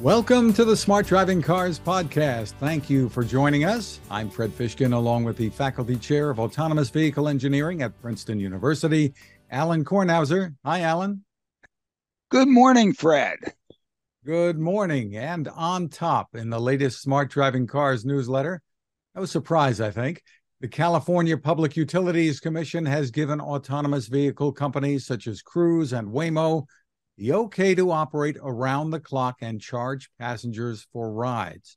Welcome to the Smart Driving Cars podcast. Thank you for joining us. I'm Fred Fishkin, along with the Faculty Chair of Autonomous Vehicle Engineering at Princeton University, Alain Kornhauser. Hi, Alain. Good morning, Fred. Good morning. And on top in the latest Smart Driving Cars newsletter, no surprise, I think, the California Public Utilities Commission has given autonomous vehicle companies such as Cruise and Waymo the okay to operate around the clock and charge passengers for rides.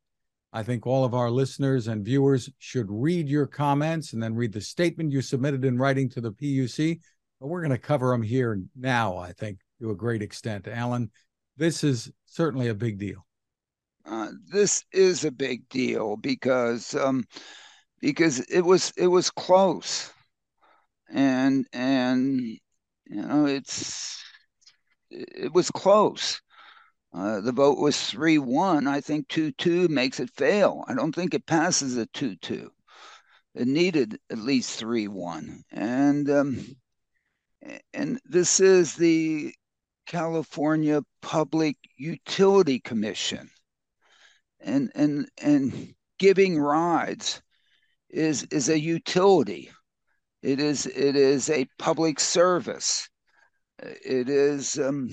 I think all of our listeners and viewers should read your comments and then read the statement you submitted in writing to the PUC. But we're going to cover them here now, I think, to a great extent. Alain, this is certainly a big deal. Uh, this is a big deal because um, because it was it was close, and and you know it's it was close. Uh, the vote was 3 1. I think 2 2 makes it fail. I don't think it passes a 2 2. It needed at least 3 1. And, um, and this is the California Public Utility Commission. And, and, and giving rides is, is a utility. It is, it is a public service it is, um,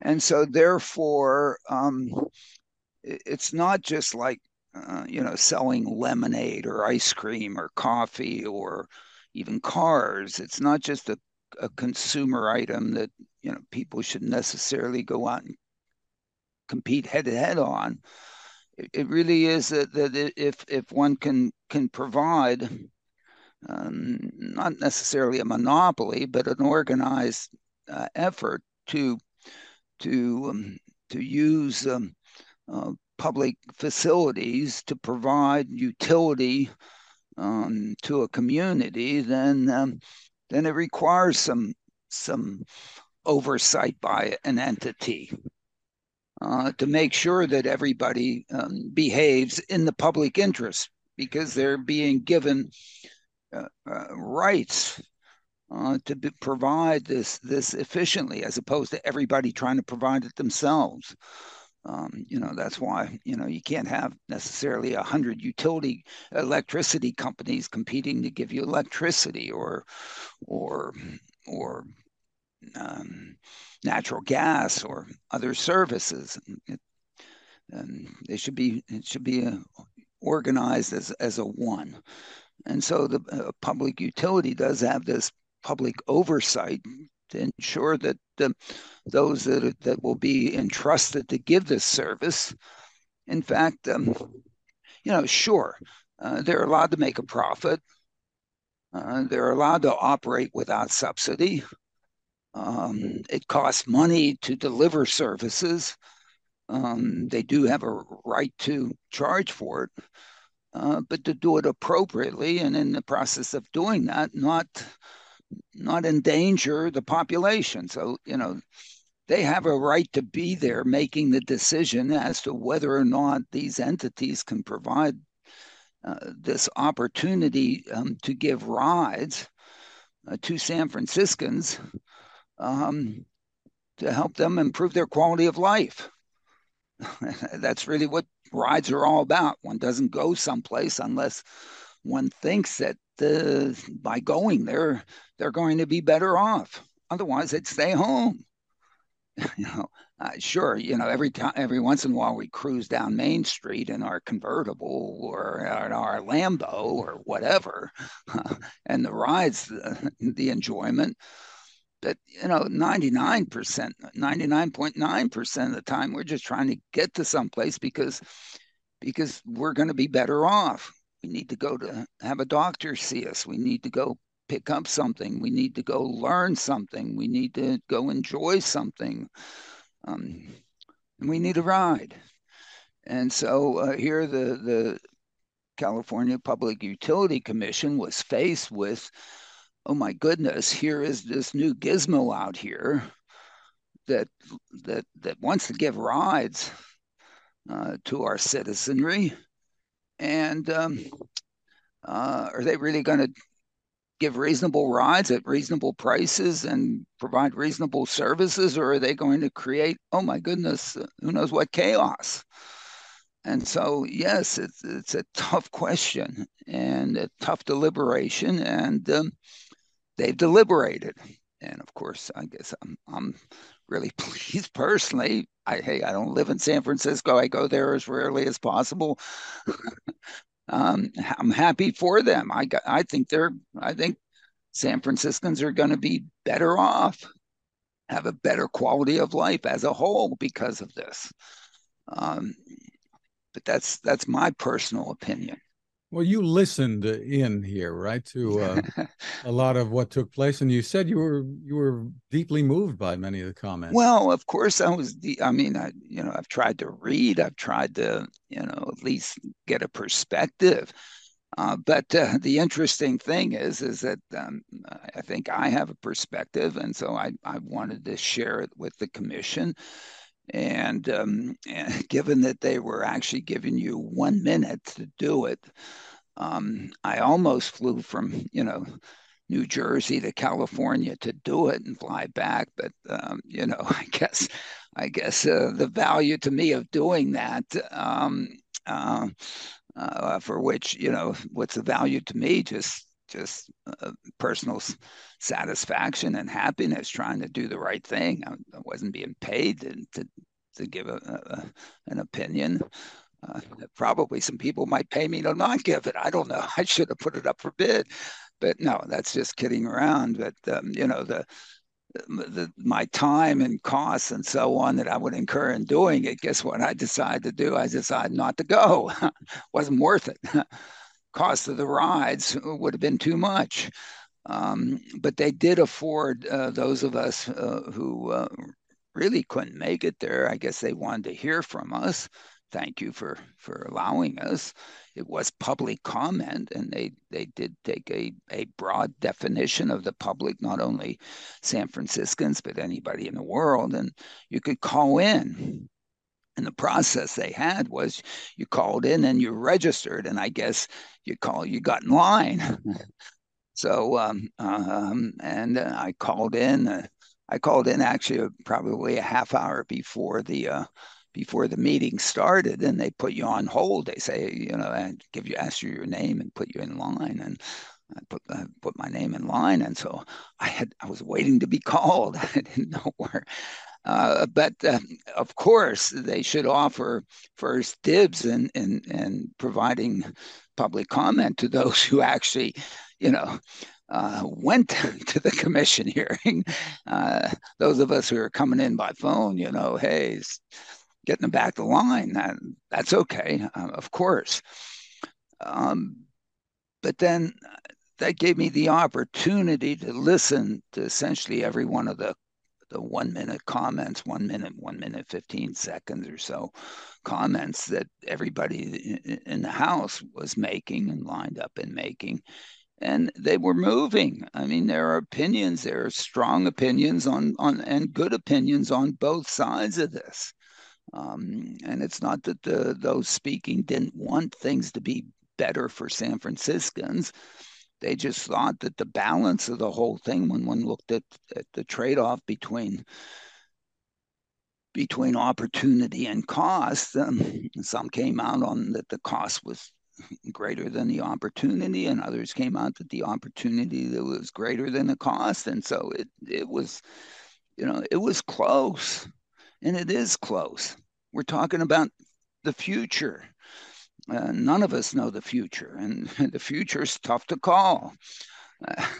and so therefore, um, it's not just like uh, you know selling lemonade or ice cream or coffee or even cars. It's not just a, a consumer item that you know people should necessarily go out and compete head to head on. It, it really is that, that if if one can can provide um, not necessarily a monopoly, but an organized uh, effort to to um, to use um, uh, public facilities to provide utility um, to a community, then um, then it requires some some oversight by an entity uh, to make sure that everybody um, behaves in the public interest because they're being given uh, uh, rights uh, to be, provide this this efficiently, as opposed to everybody trying to provide it themselves. Um, you know that's why you know you can't have necessarily a hundred utility electricity companies competing to give you electricity or or or um, natural gas or other services. It, and they should be it should be a, uh, organized as as a one. And so the uh, public utility does have this public oversight to ensure that the, those that, that will be entrusted to give this service, in fact, um, you know, sure, uh, they're allowed to make a profit. Uh, they're allowed to operate without subsidy. Um, it costs money to deliver services. Um, they do have a right to charge for it, uh, but to do it appropriately and in the process of doing that, not not endanger the population. So, you know, they have a right to be there making the decision as to whether or not these entities can provide uh, this opportunity um, to give rides uh, to San Franciscans um, to help them improve their quality of life. That's really what rides are all about. One doesn't go someplace unless one thinks that the, by going there, they're going to be better off. Otherwise, they'd stay home. you know, uh, sure, you know, every time, every once in a while, we cruise down Main Street in our convertible or in our Lambo or whatever, uh, and the rides, the, the enjoyment. But you know, ninety nine percent, ninety nine point nine percent of the time, we're just trying to get to someplace because because we're going to be better off. We need to go to have a doctor see us. We need to go pick up something. We need to go learn something. We need to go enjoy something. Um, and we need a ride. And so uh, here, the the California Public Utility Commission was faced with, oh my goodness, here is this new gizmo out here that that that wants to give rides uh, to our citizenry and um, uh, are they really going to give reasonable rides at reasonable prices and provide reasonable services, or are they going to create, oh my goodness, who knows what chaos? And so, yes, it's it's a tough question and a tough deliberation, and um, they've deliberated. And of course, I guess I'm I'm really pleased personally. I hey, I don't live in San Francisco. I go there as rarely as possible. um, I'm happy for them. I got, I think they're I think San Franciscans are going to be better off, have a better quality of life as a whole because of this. Um, but that's that's my personal opinion. Well, you listened in here, right, to uh, a lot of what took place, and you said you were you were deeply moved by many of the comments. Well, of course, I was. The, I mean, I you know, I've tried to read, I've tried to you know at least get a perspective. Uh, but uh, the interesting thing is, is that um, I think I have a perspective, and so I I wanted to share it with the commission. And, um, and given that they were actually giving you one minute to do it, um, I almost flew from, you know, New Jersey to California to do it and fly back. But um, you know, I guess I guess uh, the value to me of doing that, um, uh, uh, for which you know, what's the value to me? Just just uh, personal satisfaction and happiness, trying to do the right thing. I, I wasn't being paid to to, to give a, a, an opinion. Uh, probably some people might pay me to not give it. I don't know. I should have put it up for bid, but no, that's just kidding around. But um, you know the, the my time and costs and so on that I would incur in doing it. Guess what? I decided to do. I decided not to go. wasn't worth it. Cost of the rides would have been too much. Um, but they did afford uh, those of us uh, who uh, really couldn't make it there. I guess they wanted to hear from us thank you for for allowing us. It was public comment, and they they did take a a broad definition of the public, not only San Franciscans but anybody in the world, and you could call in. And the process they had was you called in and you registered, and I guess you call you got in line. so um, um, and uh, I called in. Uh, I called in actually probably a half hour before the uh, before the meeting started and they put you on hold. They say, you know, and give you, ask you your name and put you in line. And I put, I put my name in line. And so I had, I was waiting to be called. I didn't know where. Uh, but uh, of course, they should offer first dibs in, in, in providing public comment to those who actually, you know, uh, went to the commission hearing. Uh, those of us who are coming in by phone, you know, hey, getting them back the line. That, that's okay, uh, of course. Um, but then that gave me the opportunity to listen to essentially every one of the the one minute comments, one minute, one minute, 15 seconds or so comments that everybody in the house was making and lined up and making. And they were moving. I mean, there are opinions, there are strong opinions on, on and good opinions on both sides of this. Um, and it's not that the, those speaking didn't want things to be better for San Franciscans. They just thought that the balance of the whole thing, when one looked at, at the trade off between between opportunity and cost, um, some came out on that the cost was greater than the opportunity, and others came out that the opportunity that was greater than the cost, and so it it was, you know, it was close and it is close. We're talking about the future. Uh, none of us know the future, and the future is tough to call.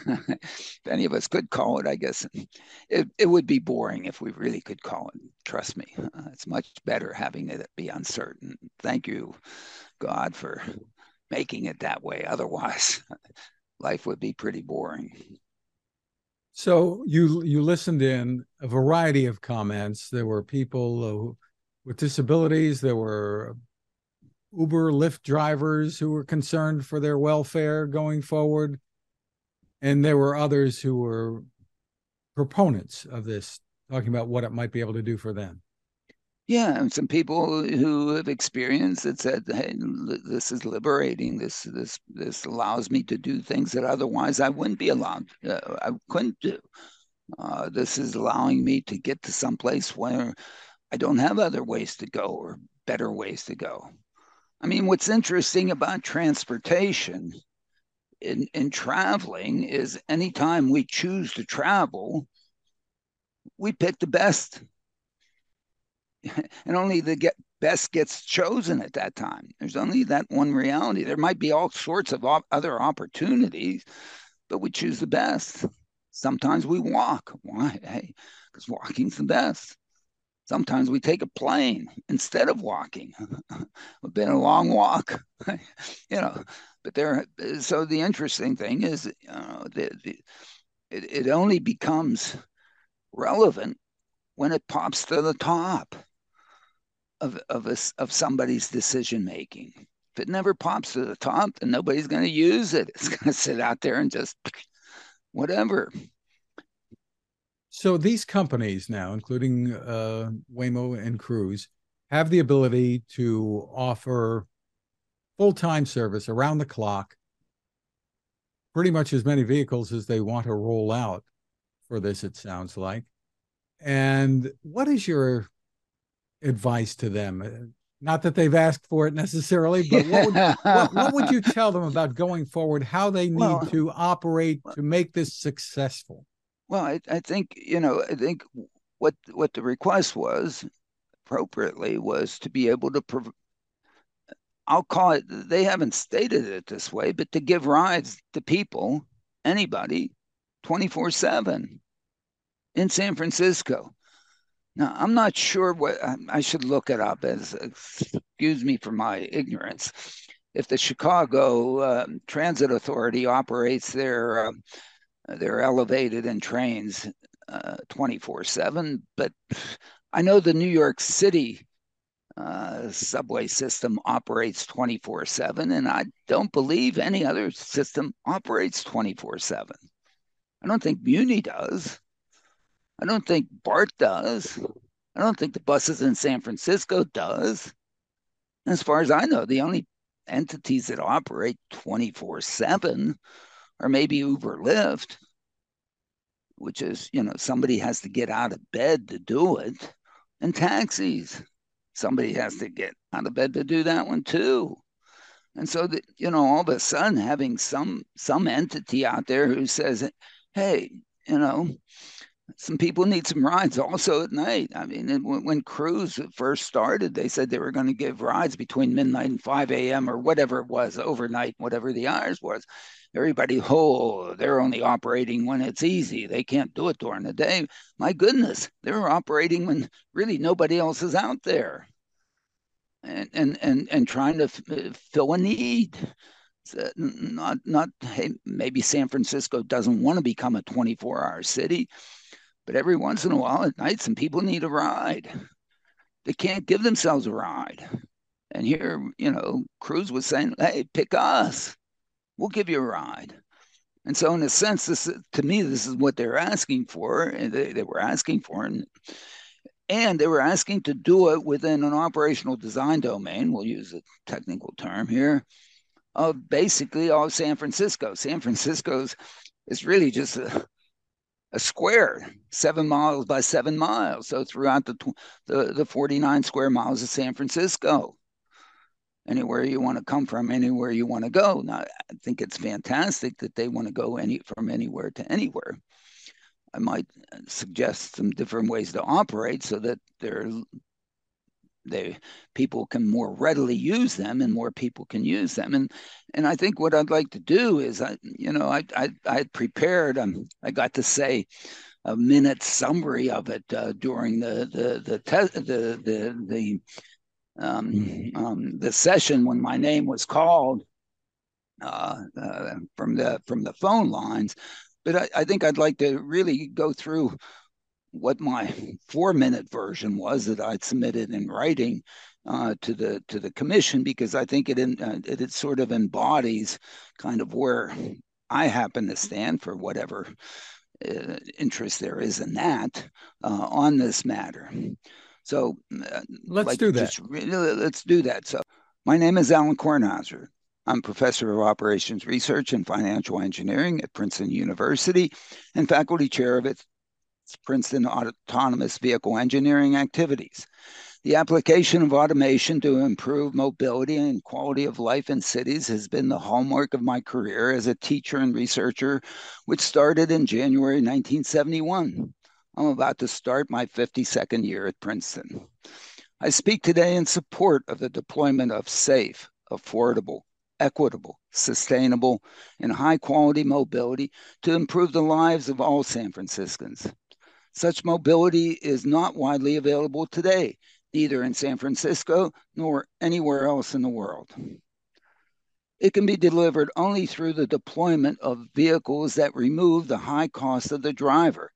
If any of us could call it, I guess it, it would be boring if we really could call it. Trust me, uh, it's much better having it be uncertain. Thank you, God, for making it that way. Otherwise, life would be pretty boring. So you you listened in a variety of comments. There were people with disabilities. There were Uber, Lyft drivers who were concerned for their welfare going forward, and there were others who were proponents of this, talking about what it might be able to do for them. Yeah, and some people who have experienced it said, "Hey, this is liberating. This this this allows me to do things that otherwise I wouldn't be allowed. Uh, I couldn't do. Uh, this is allowing me to get to some place where I don't have other ways to go or better ways to go." I mean, what's interesting about transportation in in traveling is anytime we choose to travel, we pick the best and only the get best gets chosen at that time. There's only that one reality. There might be all sorts of op- other opportunities, but we choose the best. Sometimes we walk. Why? Hey, because walking's the best. Sometimes we take a plane instead of walking. We've been a long walk, you know. But there, so the interesting thing is, uh, the, the, it, it only becomes relevant when it pops to the top of of a, of somebody's decision making. If it never pops to the top, then nobody's going to use it. It's going to sit out there and just whatever. So these companies now, including uh, Waymo and Cruise, have the ability to offer full time service around the clock, pretty much as many vehicles as they want to roll out for this, it sounds like. And what is your advice to them? Uh, not that they've asked for it necessarily, but what would, what, what would you tell them about going forward, how they need well, to operate to make this successful? Well, I, I think, you know, I think what what the request was appropriately was to be able to prov- I'll call it they haven't stated it this way, but to give rides to people, anybody, 24/7 in San Francisco. Now, I'm not sure what I should look it up as, excuse me for my ignorance. If the Chicago uh, Transit Authority operates their uh, their elevated and trains 24 uh, 7, but I know the New York City uh, subway system operates 24 7, and I don't believe any other system operates 24 7. I don't think Muni does. I don't think BART does. I don't think the buses in San Francisco does. As far as I know, the only entities that operate 24 7 are maybe Uber Lyft, which is, you know, somebody has to get out of bed to do it, and taxis. Somebody has to get out of bed to do that one too. And so that, you know, all of a sudden having some some entity out there who says, hey, you know, some people need some rides also at night. I mean, when, when Cruise first started, they said they were going to give rides between midnight and 5 a.m. or whatever it was, overnight, whatever the hours was. Everybody, oh, they're only operating when it's easy. They can't do it during the day. My goodness, they're operating when really nobody else is out there and, and, and, and trying to f- uh, fill a need not not hey, maybe San Francisco doesn't want to become a 24 hour city but every once in a while at night, some people need a ride. They can't give themselves a ride. And here, you know, Cruise was saying, hey, pick us. We'll give you a ride. And so, in a sense, this to me, this is what they're asking for. And they, they were asking for, and, and they were asking to do it within an operational design domain. We'll use a technical term here of basically all of San Francisco. San Francisco's is really just a, a square, seven miles by seven miles. So throughout the, the, the 49 square miles of San Francisco, anywhere you want to come from, anywhere you want to go. Now, I think it's fantastic that they want to go any from anywhere to anywhere. I might suggest some different ways to operate so that they're they people can more readily use them and more people can use them and and i think what i'd like to do is i you know i i, I prepared um, i got to say a minute summary of it uh, during the the the te- the the, the um, um, the session when my name was called uh, uh, from the from the phone lines, but I, I think I'd like to really go through what my four minute version was that I'd submitted in writing uh, to the to the commission because I think it, in, uh, it, it sort of embodies kind of where I happen to stand for whatever uh, interest there is in that uh, on this matter. So uh, let's like do that. Let's do that. So my name is Alain Kornhauser. I'm professor of operations research and financial engineering at Princeton University and faculty chair of its Princeton Autonomous Vehicle Engineering activities. The application of automation to improve mobility and quality of life in cities has been the hallmark of my career as a teacher and researcher, which started in January 1971. I'm about to start my 52nd year at Princeton. I speak today in support of the deployment of safe, affordable, equitable, sustainable, and high quality mobility to improve the lives of all San Franciscans. Such mobility is not widely available today, neither in San Francisco nor anywhere else in the world. It can be delivered only through the deployment of vehicles that remove the high cost of the driver,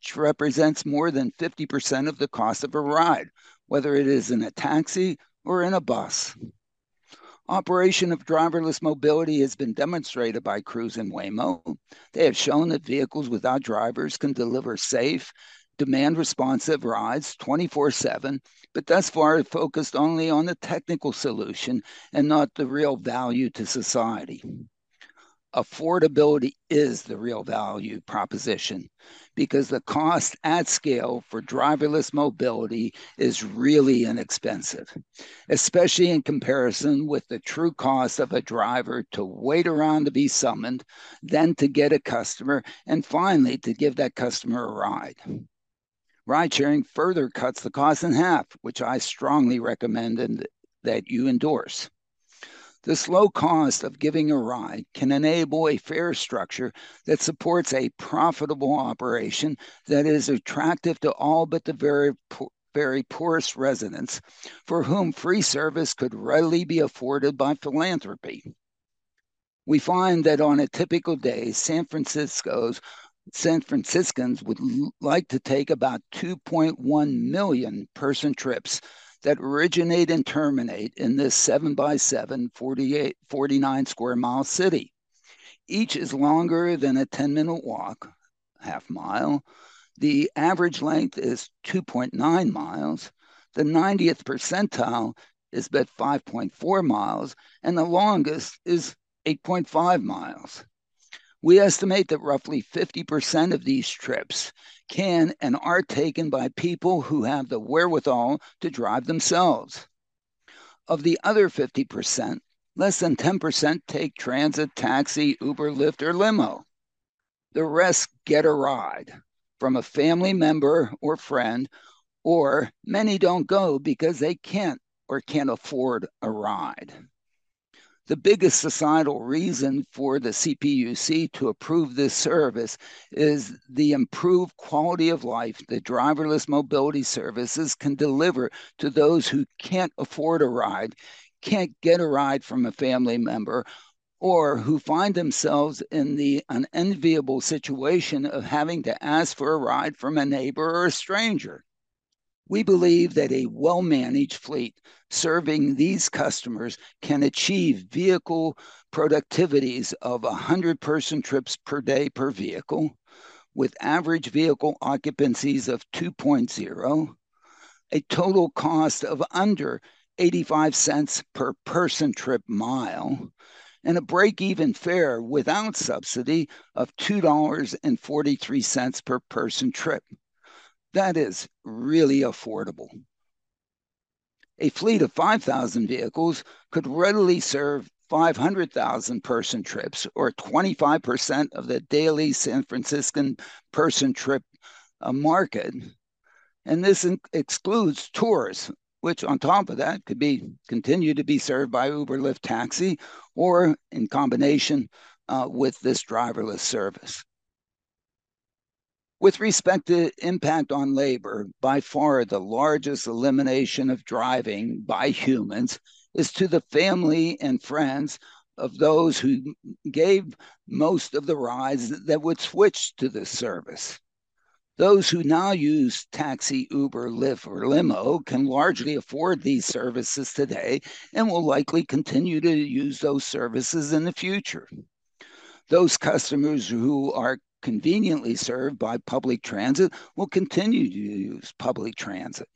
which represents more than 50% of the cost of a ride, whether it is in a taxi or in a bus. Operation of driverless mobility has been demonstrated by Cruise and Waymo. They have shown that vehicles without drivers can deliver safe, demand responsive rides 24 7, but thus far focused only on the technical solution and not the real value to society. Affordability is the real value proposition because the cost at scale for driverless mobility is really inexpensive, especially in comparison with the true cost of a driver to wait around to be summoned, then to get a customer, and finally to give that customer a ride. Ride sharing further cuts the cost in half, which I strongly recommend and that you endorse. This low cost of giving a ride can enable a fare structure that supports a profitable operation that is attractive to all but the very very poorest residents for whom free service could readily be afforded by philanthropy. We find that on a typical day, San Francisco's San Franciscans would like to take about 2.1 million person trips that originate and terminate in this 7 by 7 48, 49 square mile city. Each is longer than a 10 minute walk, half mile. The average length is 2.9 miles. The 90th percentile is but 5.4 miles, and the longest is 8.5 miles. We estimate that roughly 50% of these trips can and are taken by people who have the wherewithal to drive themselves. Of the other 50%, less than 10% take transit, taxi, Uber, Lyft, or limo. The rest get a ride from a family member or friend, or many don't go because they can't or can't afford a ride. The biggest societal reason for the CPUC to approve this service is the improved quality of life that driverless mobility services can deliver to those who can't afford a ride, can't get a ride from a family member, or who find themselves in the unenviable situation of having to ask for a ride from a neighbor or a stranger. We believe that a well managed fleet serving these customers can achieve vehicle productivities of 100 person trips per day per vehicle with average vehicle occupancies of 2.0, a total cost of under 85 cents per person trip mile, and a break even fare without subsidy of $2.43 per person trip. That is really affordable. A fleet of 5,000 vehicles could readily serve 500,000 person trips, or 25% of the daily San Franciscan person trip uh, market. And this excludes tours, which on top of that could be continue to be served by Uber, Lyft, taxi, or in combination uh, with this driverless service. With respect to impact on labor, by far the largest elimination of driving by humans is to the family and friends of those who gave most of the rides that would switch to this service. Those who now use taxi, Uber, Lyft, or limo can largely afford these services today and will likely continue to use those services in the future. Those customers who are conveniently served by public transit will continue to use public transit.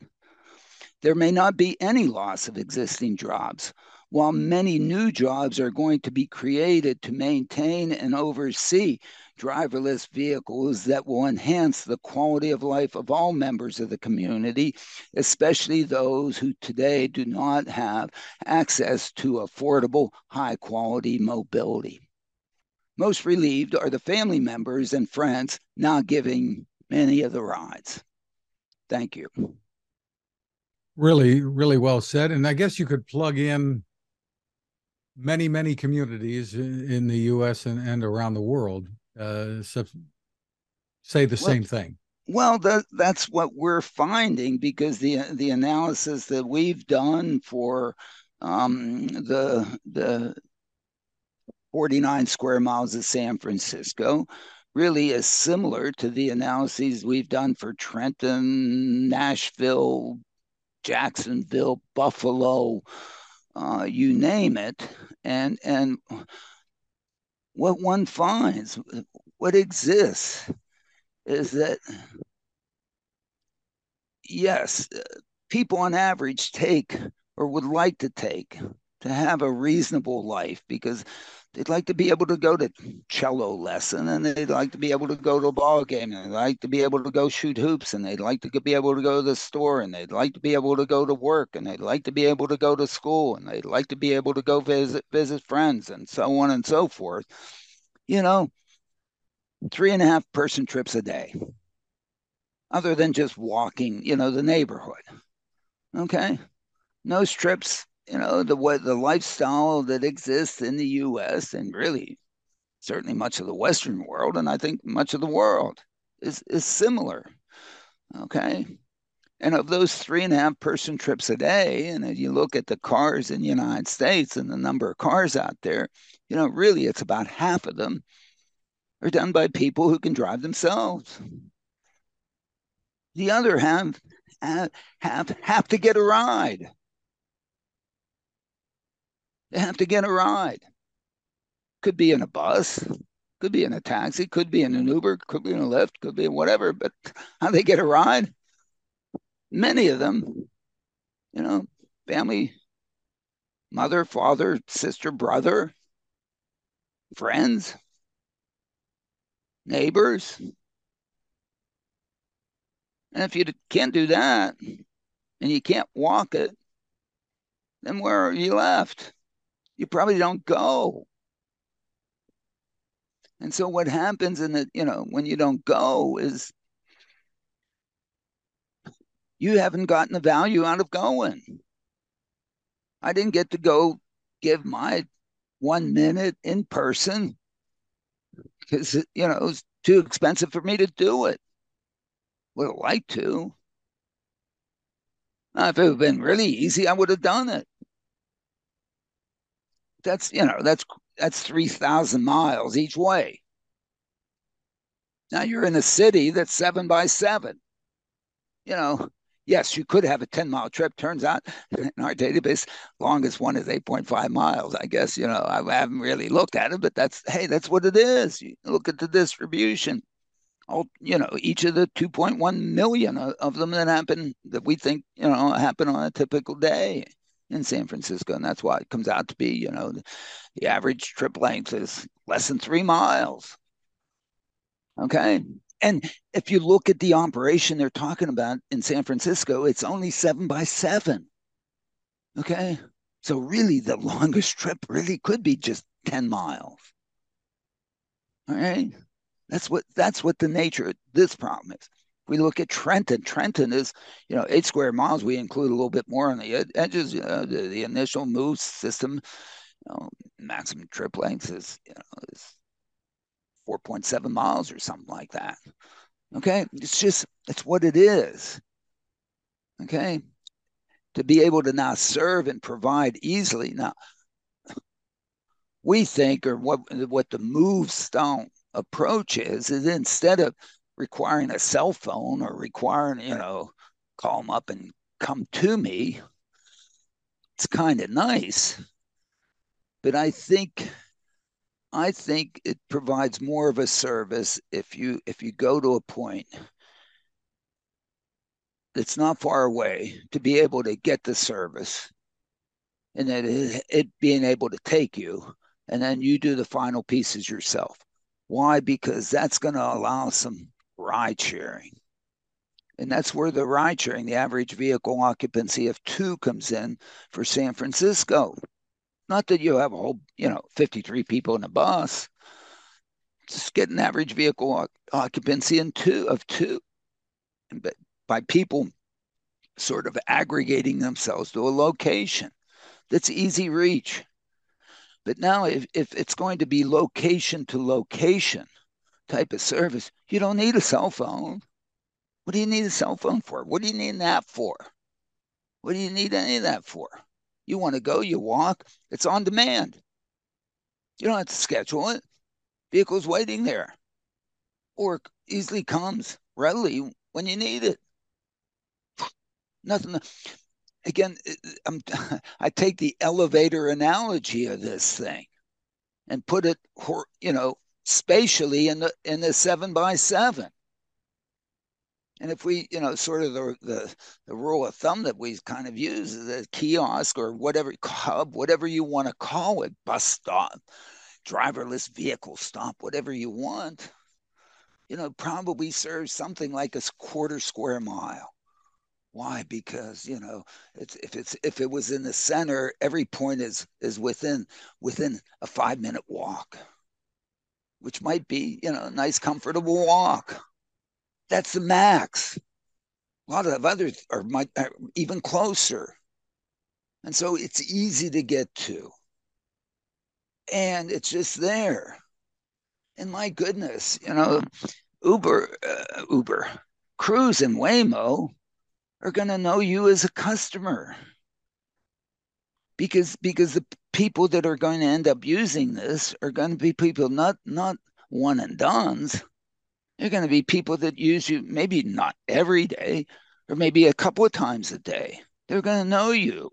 there may not be any loss of existing jobs, while many new jobs are going to be created to maintain and oversee driverless vehicles that will enhance the quality of life of all members of the community, especially those who today do not have access to affordable, high quality mobility. Most relieved are the family members and friends not giving many of the rides. Thank you. Really, really well said. And I guess you could plug in many, many communities in the US and, and around the world uh, say the well, same thing. Well, that, that's what we're finding because the the analysis that we've done for um, the the 49 square miles of San Francisco really is similar to the analyses we've done for Trenton, Nashville, Jacksonville, Buffalo, uh, you name it, and and what one finds, what exists, is that yes, people on average take or would like to take to have a reasonable life because they'd like to be able to go to cello lesson and they'd like to be able to go to a ball game and they'd like to be able to go shoot hoops and they'd like to be able to go to the store and they'd like to be able to go to work and they'd like to be able to go to school and they'd like to be able to go visit visit friends and so on and so forth. You know three and a half person trips a day other than just walking you know the neighborhood. Okay? Those trips you know the what the lifestyle that exists in the U.S. and really certainly much of the Western world, and I think much of the world is is similar. Okay, and of those three and a half person trips a day, and if you look at the cars in the United States and the number of cars out there, you know really it's about half of them are done by people who can drive themselves. The other half have, have to get a ride. They have to get a ride. Could be in a bus, could be in a taxi, could be in an Uber, could be in a Lyft, could be whatever. But how they get a ride? Many of them, you know, family, mother, father, sister, brother, friends, neighbors. And if you can't do that and you can't walk it, then where are you left? You probably don't go. And so what happens in the, you know, when you don't go is you haven't gotten the value out of going. I didn't get to go give my one minute in person because, you know, it was too expensive for me to do it. Would have liked to. Now, if it had been really easy, I would have done it that's you know that's that's 3000 miles each way. Now you're in a city that's seven by seven. You know yes you could have a 10 mile trip. Turns out in our database longest one is 8.5 miles i guess you know. I haven't really looked at it but that's hey that's what it is. You look at the distribution. All you know each of the 2.1 million of them that happen that we think you know happen on a typical day in San Francisco, and that's why it comes out to be, you know, the, the average trip length is less than three miles. Okay. And if you look at the operation they're talking about in San Francisco, it's only seven by seven. Okay. So really the longest trip really could be just 10 miles. All right. That's what that's what the nature of this problem is we look at Trenton, Trenton is, you know, eight square miles. We include a little bit more on the edges. You know, the, the initial move system, you know, maximum trip length is, you know, is 4.7 miles or something like that. Okay. It's just, it's what it is. Okay. To be able to now serve and provide easily. Now, we think, or what, what the move stone approach is, is instead of requiring a cell phone or requiring, you know, call them up and come to me. It's kind of nice. But I think I think it provides more of a service if you if you go to a point that's not far away to be able to get the service and then it, it being able to take you and then you do the final pieces yourself. Why? Because that's going to allow some ride sharing. And that's where the ride sharing, the average vehicle occupancy of two comes in for San Francisco. Not that you have a whole, you know, 53 people in a bus. Just get an average vehicle occupancy in two of two. But by people sort of aggregating themselves to a location that's easy reach. But now, if, if it's going to be location to location type of service, you don't need a cell phone. What do you need a cell phone for? What do you need that for? What do you need any of that for? You want to go, you walk, it's on demand. You don't have to schedule it. Vehicle's waiting there. Or easily comes readily when you need it. Nothing. Again, uh, I'm, I take the elevator analogy of this thing and put it, you know, spatially in the in the seven by seven. And if we, you know, sort of the, the, the rule of thumb that we kind of use is a kiosk or whatever hub, whatever you want to call it, bus stop, driverless vehicle stop, whatever you want, you know, probably serves something like a quarter square mile. Why? Because you know, it's, if it's if it was in the center, every point is is within within a five minute walk, which might be you know a nice comfortable walk. That's the max. A lot of others are, might, are even closer, and so it's easy to get to, and it's just there. And my goodness, you know, Uber, uh, Uber, Cruise, and Waymo are going to know you as a customer because because the people that are going to end up using this are going to be people not not one and done's. They're going to be people that use you maybe not every day or maybe a couple of times a day. They're going to know you.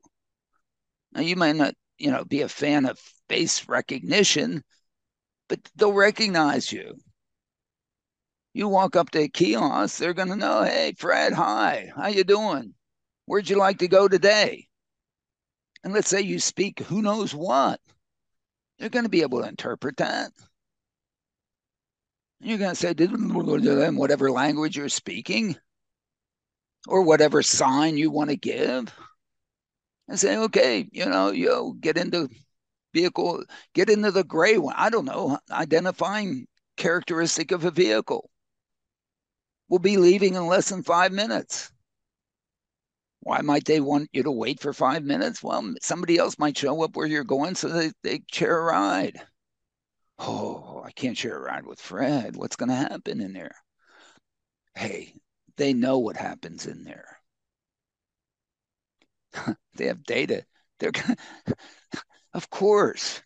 Now you might not you know be a fan of face recognition but they'll recognize you. You walk up to a kiosk, they're going to know, hey, Fred, hi, how you doing? Where'd you like to go today? And let's say you speak who knows what. They're going to be able to interpret that. You're going to say, in whatever language you're speaking or whatever sign you want to give. And say, okay, you know, you get into vehicle, get into the gray one. I don't know, identifying characteristic of a vehicle We'll be leaving in less than five minutes. Why might they want you to wait for five minutes? Well, somebody else might show up where you're going so they, they share a ride. Oh, I can't share a ride with Fred. What's going to happen in there? Hey, they know what happens in there. they have data. They're gonna, of course.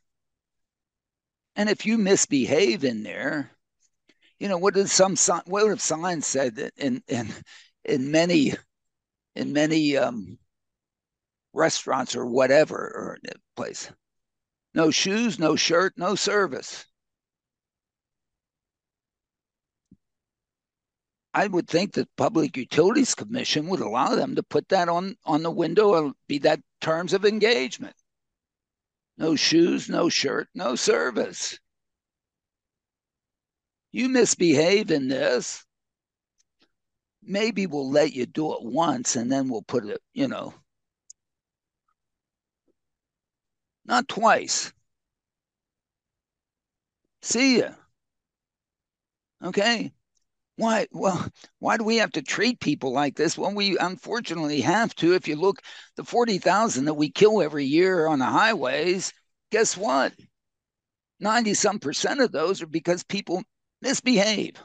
And if you misbehave in there, you know, what did some what have signs said that in in in many in many um, restaurants or whatever or place? No shoes, no shirt, no service. I would think that Public Utilities Commission would allow them to put that on on the window or be that terms of engagement. No shoes, no shirt, no service you misbehave in this. Maybe we'll let you do it once and then we'll put it, you know, not twice. See ya. Okay. Why? Well, why do we have to treat people like this? Well, we unfortunately have to. If you look, the 40,000 that we kill every year on the highways, guess what? 90 some percent of those are because people misbehave.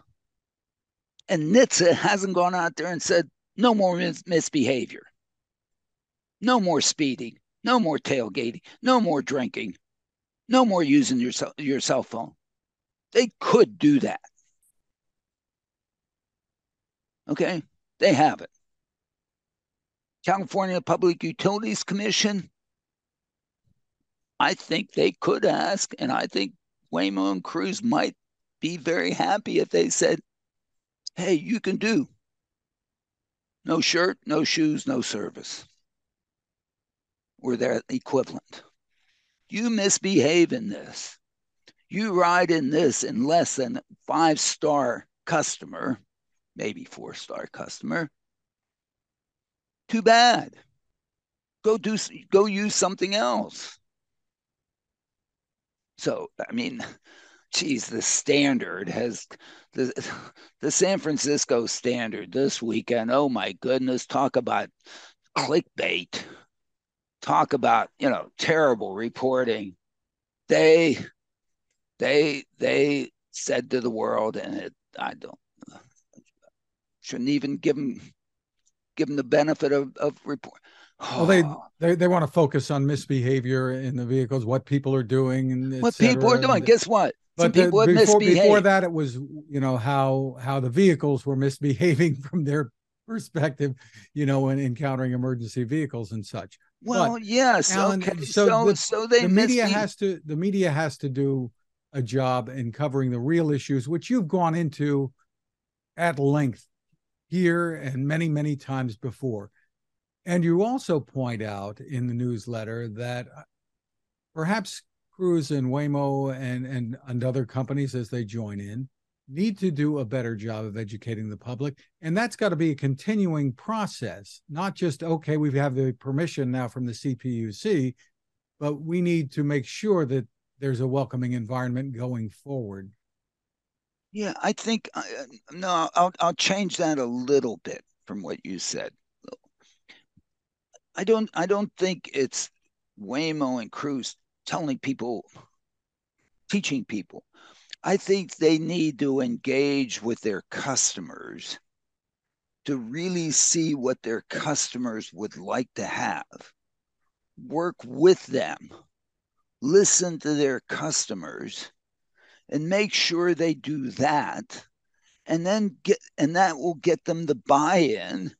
And NHTSA hasn't gone out there and said, no more mis- misbehavior, no more speeding, no more tailgating, no more drinking, no more using your, your cell phone. They could do that. Okay, they have it. California Public Utilities Commission, I think they could ask, and I think Waymo and Cruise might be very happy if they said, hey, you can do No shirt, no shoes, no service. Or their equivalent. You misbehave in this. You ride in this in less than five star customer, maybe four star customer. Too bad. Go do go use something else. So I mean, geez, the standard has the the San Francisco standard this weekend. Oh my goodness, talk about clickbait. Talk about, you know, terrible reporting. They they they said to the world, and it, I don't shouldn't even give them give them the benefit of, of report. Well, they, oh. they they want to focus on misbehavior in the vehicles, what people are doing, and what people are doing. Guess what? But the, before, before that, it was you know how how the vehicles were misbehaving from their perspective, you know, in encountering emergency vehicles and such. Well, but, yes, Alain, okay. So, so, the, so they the media has to the media has to do a job in covering the real issues, which you've gone into at length here and many many times before. And you also point out in the newsletter that uh, perhaps Cruise and Waymo and, and, and other companies as they join in need to do a better job of educating the public. And that's got to be a continuing process, not just, okay, we have the permission now from the CPUC, but we need to make sure that there's a welcoming environment going forward. Yeah, I think, uh, no, I'll, I'll change that a little bit from what you said. I don't I don't think it's Waymo and Cruise telling people, teaching people. I think they need to engage with their customers to really see what their customers would like to have. Work with them, listen to their customers, and make sure they do that. And then get, and that will get them the buy in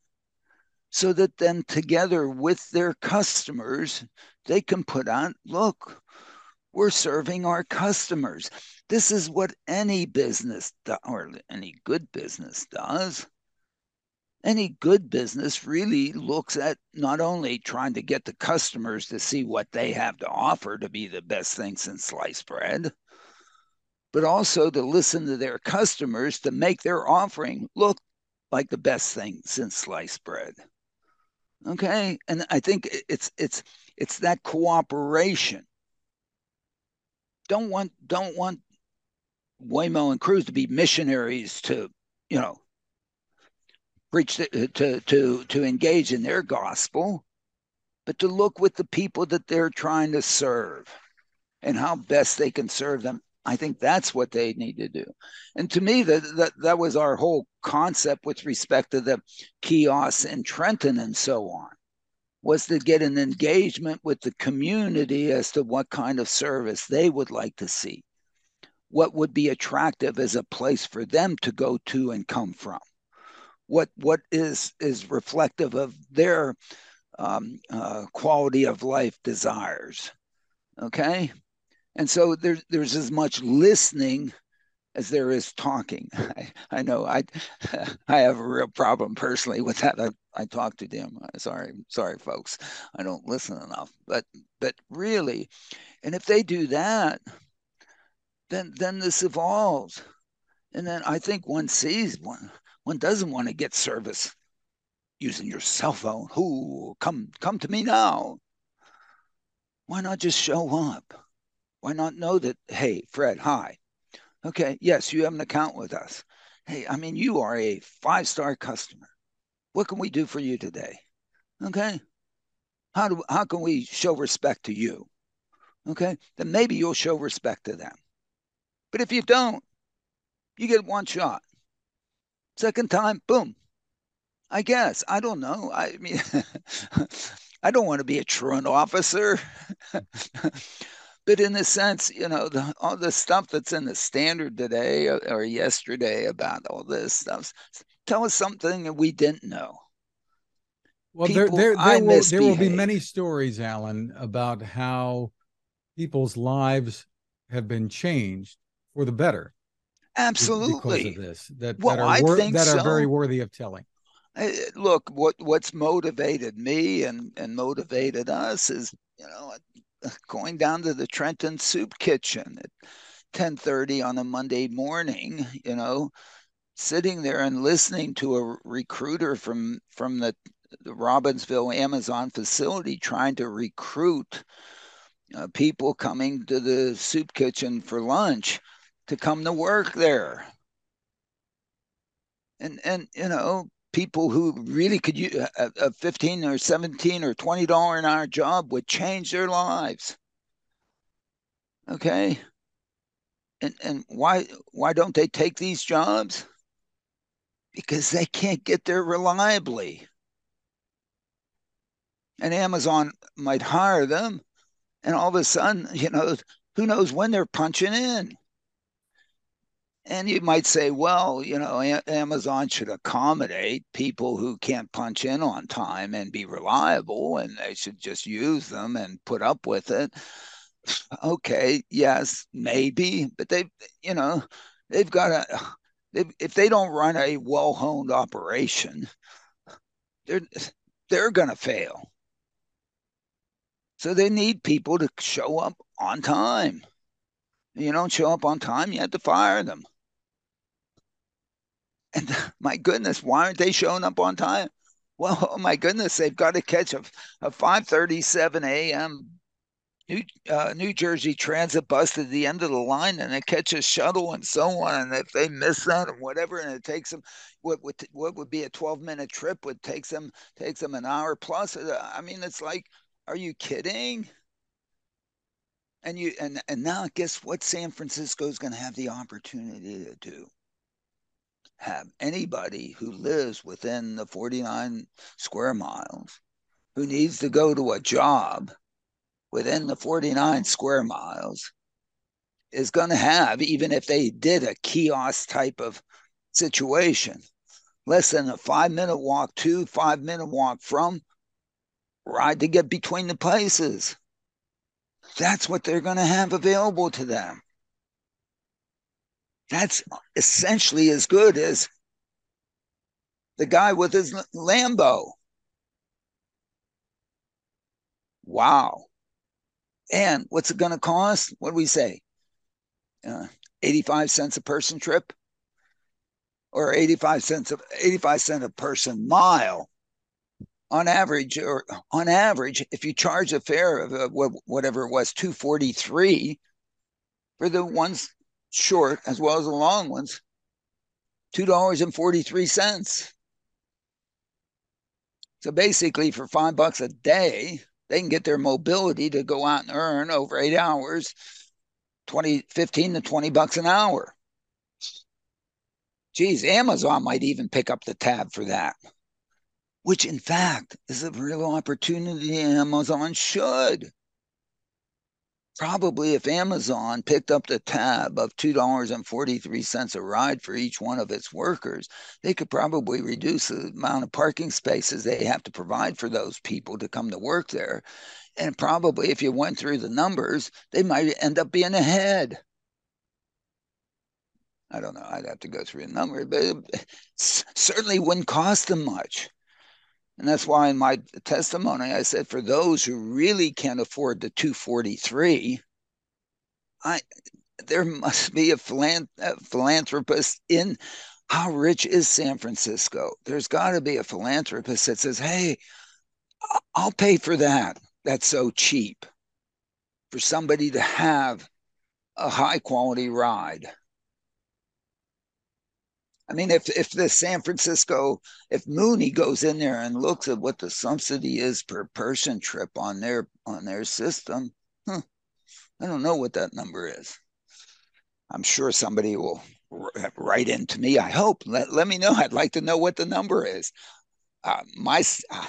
so that then together with their customers, they can put on, look, we're serving our customers. This is what any business do, or any good business does. Any good business really looks at not only trying to get the customers to see what they have to offer to be the best thing since sliced bread, but also to listen to their customers to make their offering look like the best thing since sliced bread. Okay, and I think it's it's it's that cooperation. Don't want don't want Waymo and Cruise to be missionaries to you know preach to to to, to engage in their gospel, but to look with the people that they're trying to serve and how best they can serve them I think that's what they need to do. And to me, that, that, that was our whole concept with respect to the kiosks in Trenton and so on, was to get an engagement with the community as to what kind of service they would like to see. What would be attractive as a place for them to go to and come from? What what is is reflective of their um, uh, quality of life desires? Okay, and so there's there's as much listening as there is talking. I, I know I I have a real problem personally with that. I, I talk to them. Uh, sorry, sorry, folks. I don't listen enough. But but really, and if they do that, then then this evolves. And then I think one sees one one doesn't want to get service using your cell phone. Who come come to me now? Why not just show up? Why not know that, hey, Fred, hi. Okay, yes, you have an account with us. Hey, I mean, you are a five star customer. What can we do for you today? Okay. How do how can we show respect to you? Okay, then maybe you'll show respect to them. But if you don't, you get one shot. Second time, boom. I guess. I don't know. I mean, I don't want to be a truant officer. but in a sense, you know, the, all the stuff that's in the standard today or, or yesterday about all this stuff, tell us something that we didn't know. Well, people, there, there, there, will, there will be many stories, Alain, about how people's lives have been changed for the better. Absolutely. Because of this, that, well, that, are, wor- that are so. very worthy of telling. Eh, look, what what's motivated me and and motivated us is you know going down to the Trenton Soup Kitchen at 10:30 on a Monday morning. You know, sitting there and listening to a recruiter from from the, the Robbinsville Amazon facility trying to recruit uh, people coming to the soup kitchen for lunch to come to work there. And and you know, people who really could use a, a 15 or 17 or 20 dollar an hour job would change their lives. Okay? And and why why don't they take these jobs? Because they can't get there reliably. And Amazon might hire them and all of a sudden, you know, who knows when they're punching in. And you might say, well, you know, Amazon should accommodate people who can't punch in on time and be reliable, and they should just use them and put up with it. Okay, yes, maybe, but they, you know, they've got a, if they don't run a well-honed operation, they're they're going to fail. So they need people to show up on time. You don't show up on time, you have to fire them. And my goodness, why aren't they showing up on time? Well, oh my goodness, they've got to catch a, a 5:37 a.m. New uh, New Jersey Transit bus to the end of the line, and they catch a shuttle and so on. And if they miss that or whatever, and it takes them what would what would be a 12 minute trip would takes them takes them an hour plus. Uh, I mean, it's like, are you kidding? And you and and now guess what? San Francisco is going to have the opportunity to do have anybody who lives within the 49 square miles who needs to go to a job within the 49 square miles is going to have, even if they did a kiosk type of situation, less than a five minute walk to, five minute walk from, ride to get between the places. That's what they're going to have available to them. That's essentially as good as the guy with his Lambo. Wow. And what's it going to cost? What do we say? Uh, 85 cents a person trip or 85 cents of 85 cent a person mile on average or on average if you charge a fare of uh, whatever it was 243 for the ones short as well as the long ones, $2.43. So basically, for five bucks a day, they can get their mobility to go out and earn over eight hours 20, 15 to 20 bucks an hour. Geez, Amazon might even pick up the tab for that, which in fact is a real opportunity Amazon should probably if Amazon picked up the tab of $2.43 a ride for each one of its workers, they could probably reduce the amount of parking spaces they have to provide for those people to come to work there. And probably if you went through the numbers, they might end up being ahead. I don't know. I'd have to go through the number, but it certainly wouldn't cost them much. And that's why in my testimony, I said for those who really can't afford the 243, I there must be a, philanthropist in how rich is San Francisco? There's got to be a philanthropist that says, hey, I'll pay for that. That's so cheap for somebody to have a high quality ride. I mean, if if the San Francisco, if Muni goes in there and looks at what the subsidy is per person trip on their on their system, huh, I don't know what that number is. I'm sure somebody will write into me. I hope. Let, let me know. I'd like to know what the number is. Uh, my, uh,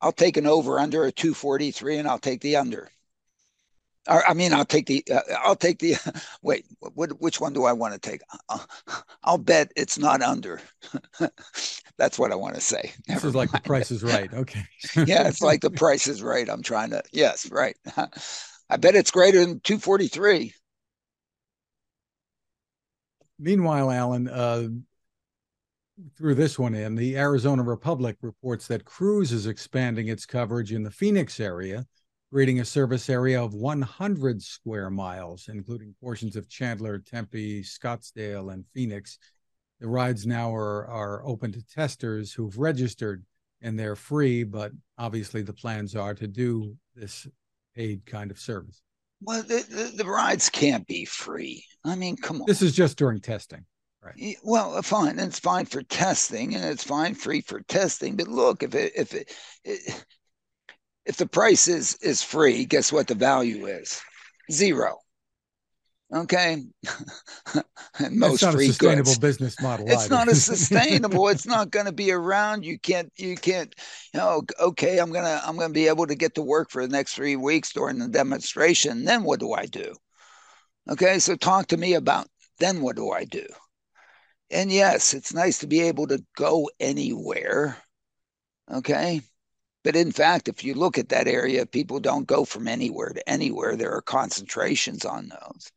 I'll take an over under a 243, and I'll take the under. I mean, I'll take the. Uh, I'll take the. Wait, what, which one do I want to take? I'll, I'll bet it's not under. That's what I want to say. Never this is like the Price is Right. Okay. yeah, it's like the Price is Right. I'm trying to. Yes, right. I bet it's greater than 243. Meanwhile, Alain, uh, threw this one in. The Arizona Republic reports that Cruise is expanding its coverage in the Phoenix area, creating a service area of 100 square miles, including portions of Chandler, Tempe, Scottsdale, and Phoenix. The rides now are, are open to testers who've registered and they're free, but obviously the plans are to do this paid kind of service. Well, the, the, the rides can't be free. I mean, come on. This is just during testing. Right. Well, uh, fine. It's fine for testing, and it's fine free for testing. But look, if it, if it, it if the price is is free, guess what the value is? Zero. Okay. Most it's not free a sustainable goods. business model. It's either. not a sustainable. it's not going to be around. You can't. You can't. You know. Okay. I'm gonna. I'm gonna be able to get to work for the next three weeks during the demonstration. Then what do I do? Okay. So talk to me about then what do I do? And yes, it's nice to be able to go anywhere. Okay. But in fact, if you look at that area, people don't go from anywhere to anywhere. There are concentrations on those.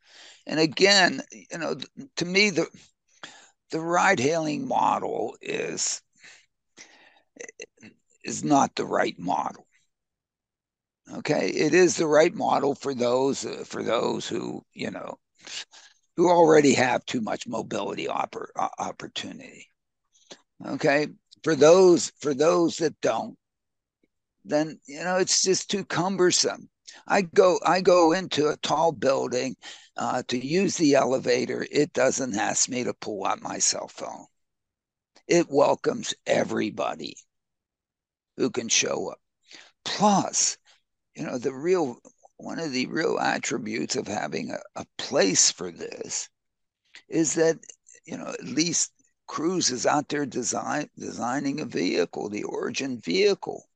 And again, you know, to me, the the ride hailing model is is not the right model. Okay, it is the right model for those uh, for those who you know who already have too much mobility oppor- opportunity. Okay, for those for those that don't, then you know it's just too cumbersome. I go I go into a tall building uh, to use the elevator. It doesn't ask me to pull out my cell phone. It welcomes everybody who can show up. Plus, you know the real one of the real attributes of having a, a place for this is that you know at least Cruise is out there design designing a vehicle, the origin vehicle.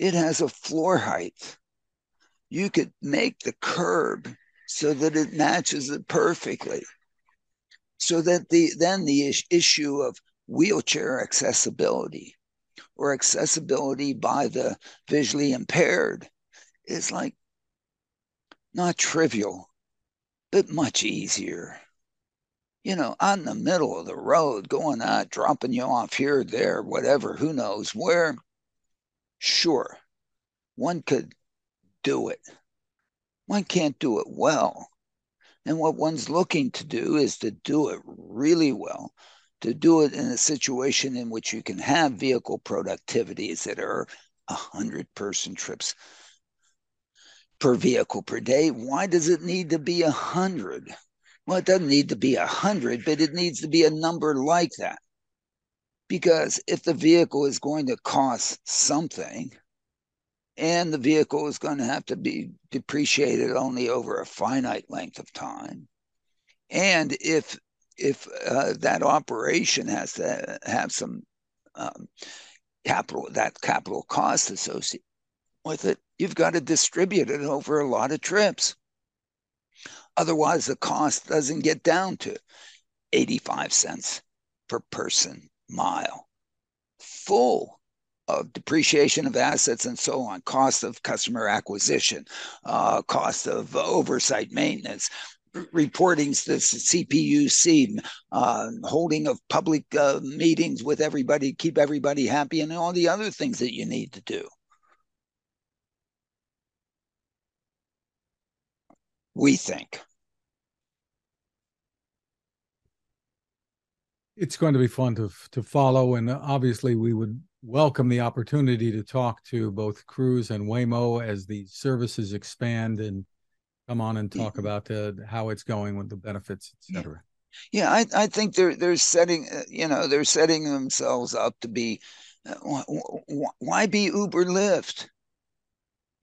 It has a floor height. You could make the curb so that it matches it perfectly. So that the then the issue of wheelchair accessibility or accessibility by the visually impaired is like not trivial, but much easier. You know, on the middle of the road, going out, dropping you off here, there, whatever, who knows where. Sure, one could do it. One can't do it well. And what one's looking to do is to do it really well, to do it in a situation in which you can have vehicle productivities that are 100 person trips per vehicle per day. Why does it need to be a hundred? Well, it doesn't need to be a hundred, but it needs to be a number like that. Because if the vehicle is going to cost something, and the vehicle is going to have to be depreciated only over a finite length of time, and if if uh, that operation has to have some um, capital that capital cost associated with it, you've got to distribute it over a lot of trips. Otherwise, the cost doesn't get down to 85 cents per person mile. Full of depreciation of assets and so on, cost of customer acquisition, uh, cost of oversight maintenance, reporting to CPUC, uh, holding of public uh, meetings with everybody, keep everybody happy, and all the other things that you need to do. we think. It's going to be fun to to follow, and obviously we would welcome the opportunity to talk to both Cruise and Waymo as the services expand and come on and talk yeah. about uh, how it's going with the benefits, etc. Yeah, I, I think they're they're setting uh, you know they're setting themselves up to be uh, why be Uber Lyft?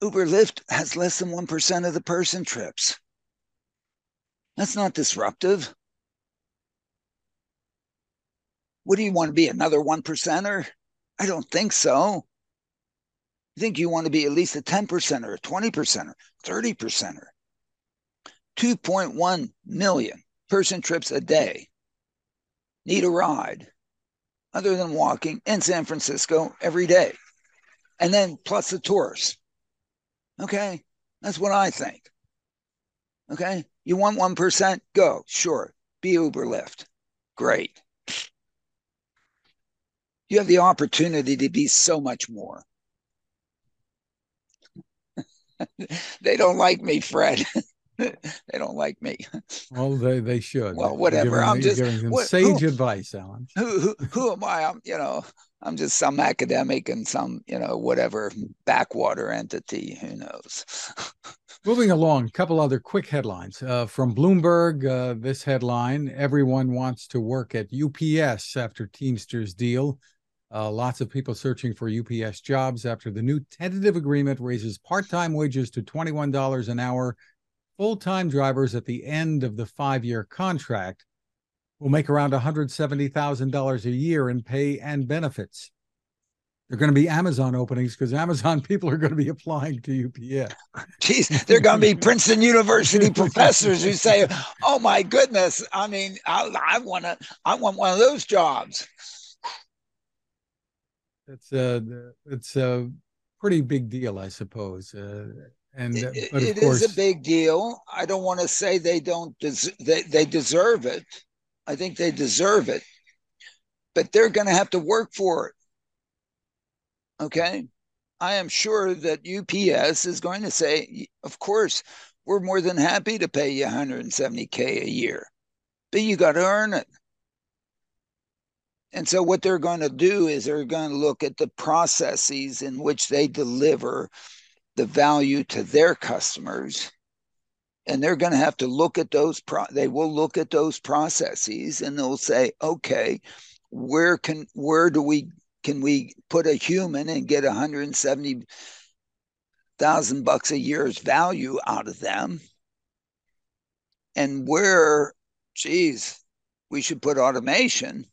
Uber Lyft has less than 1% of the person trips. That's not disruptive. What do you want to be, another one percenter? I don't think so. I think you want to be at least a 10 percenter, a 20 percenter, 30 percenter. 2.1 million person trips a day need a ride other than walking in San Francisco every day. And then plus the tourists. Okay. That's what I think. Okay. You want 1%? Go. Sure. Be Uber Lyft. Great. You have the opportunity to be so much more. they don't like me, Fred. they don't like me. Well, they they should. Well, whatever. Giving, I'm just giving them what, sage who, advice, Alain. Who, who who am I? I'm you know I'm just some academic and some you know whatever backwater entity. Who knows? Moving along, a couple other quick headlines uh, from Bloomberg. Uh, this headline: Everyone wants to work at UPS after Teamsters deal. Uh, lots of people searching for UPS jobs after the new tentative agreement raises part-time wages to $21 an hour full-time drivers at the end of the five-year contract will make around $170,000 a year in pay and benefits. They're going to be Amazon openings because Amazon people are going to be applying to UPS. Jeez, they're going to be Princeton University professors who say, "Oh my goodness! I mean, I, I want to, I want one of those jobs." It's a, it's a pretty big deal, I suppose. Uh, and it, but of it course, is a big deal. I don't want to say they don't des- they, they deserve it. I think they deserve it, but they're going to have to work for it. Okay, I am sure that UPS is going to say, of course, we're more than happy to pay you 170k a year, but you got to earn it. And so, what they're going to do is they're going to look at the processes in which they deliver the value to their customers. And they're going to have to look at those pro- they will look at those processes and they'll say okay where can where do we can we put a human and get 170,000 bucks a year's value out of them? And where geez we should put automation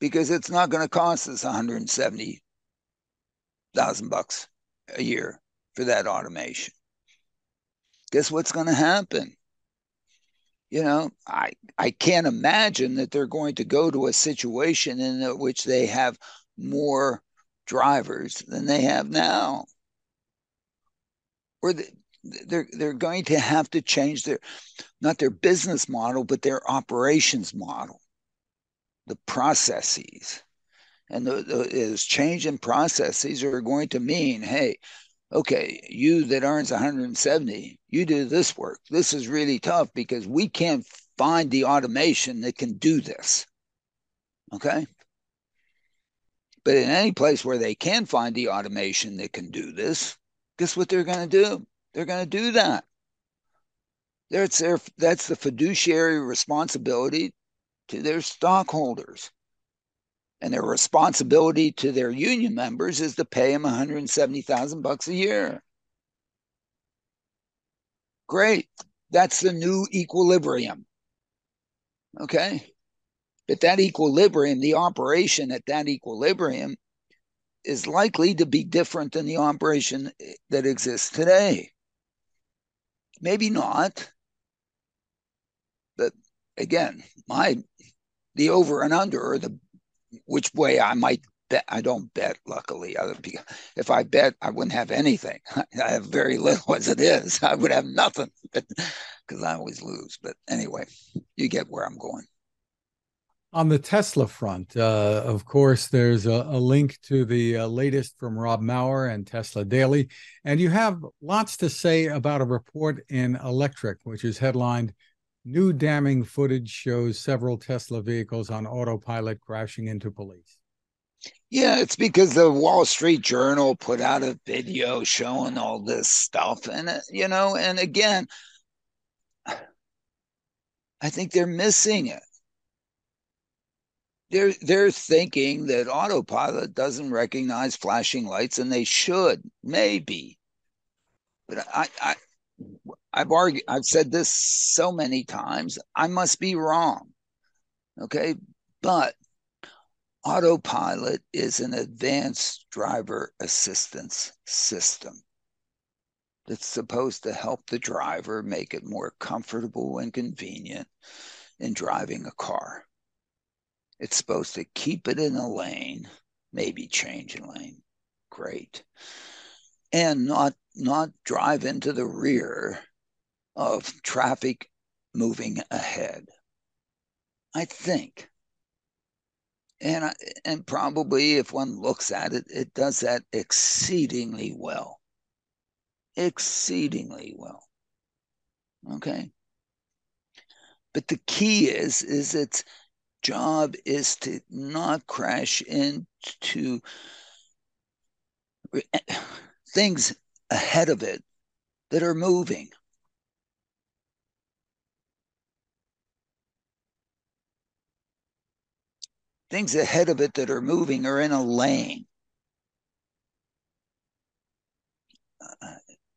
because it's not going to cost us 170,000 bucks a year for that automation. Guess what's going to happen? You know, I I can't imagine that they're going to go to a situation in which they have more drivers than they have now. Or the, they're they're going to have to change their not their business model, but their operations model, the processes and the, the, is change in processes are going to mean, hey, okay, you that earns 170, you do this work. This is really tough because we can't find the automation that can do this. Okay. But in any place where they can find the automation that can do this, guess what they're going to do? They're going to do that. That's their that's the fiduciary responsibility to their stockholders and their responsibility to their union members is to pay them 170,000 bucks a year. Great. That's the new equilibrium. Okay? But that equilibrium, the operation at that equilibrium is likely to be different than the operation that exists today. Maybe not. But again, my the over and under or the which way I might bet. I don't bet, luckily. If I bet, I wouldn't have anything. I have very little as it is. I would have nothing because I always lose. But anyway, you get where I'm going. On the Tesla front, uh, of course, there's a, a link to the uh, latest from Rob Maurer and Tesla Daily. And you have lots to say about a report in Electrek, which is headlined New damning footage shows several Tesla vehicles on autopilot crashing into police. Yeah, it's because the Wall Street Journal put out a video showing all this stuff. And, uh, you know, and again, I think they're missing it. They're, they're thinking that autopilot doesn't recognize flashing lights, and they should, maybe. But I, I, I've argued, I've said this so many times. I must be wrong. Okay. But autopilot is an advanced driver assistance system that's supposed to help the driver make it more comfortable and convenient in driving a car. It's supposed to keep it in a lane, maybe change a lane. Great. And not not drive into the rear of traffic moving ahead. I think. and I, and probably if one looks at it, it does that exceedingly well, exceedingly well. Okay, but the key is is its job is to not crash into things ahead of it that are moving. Things ahead of it that are moving are in a lane.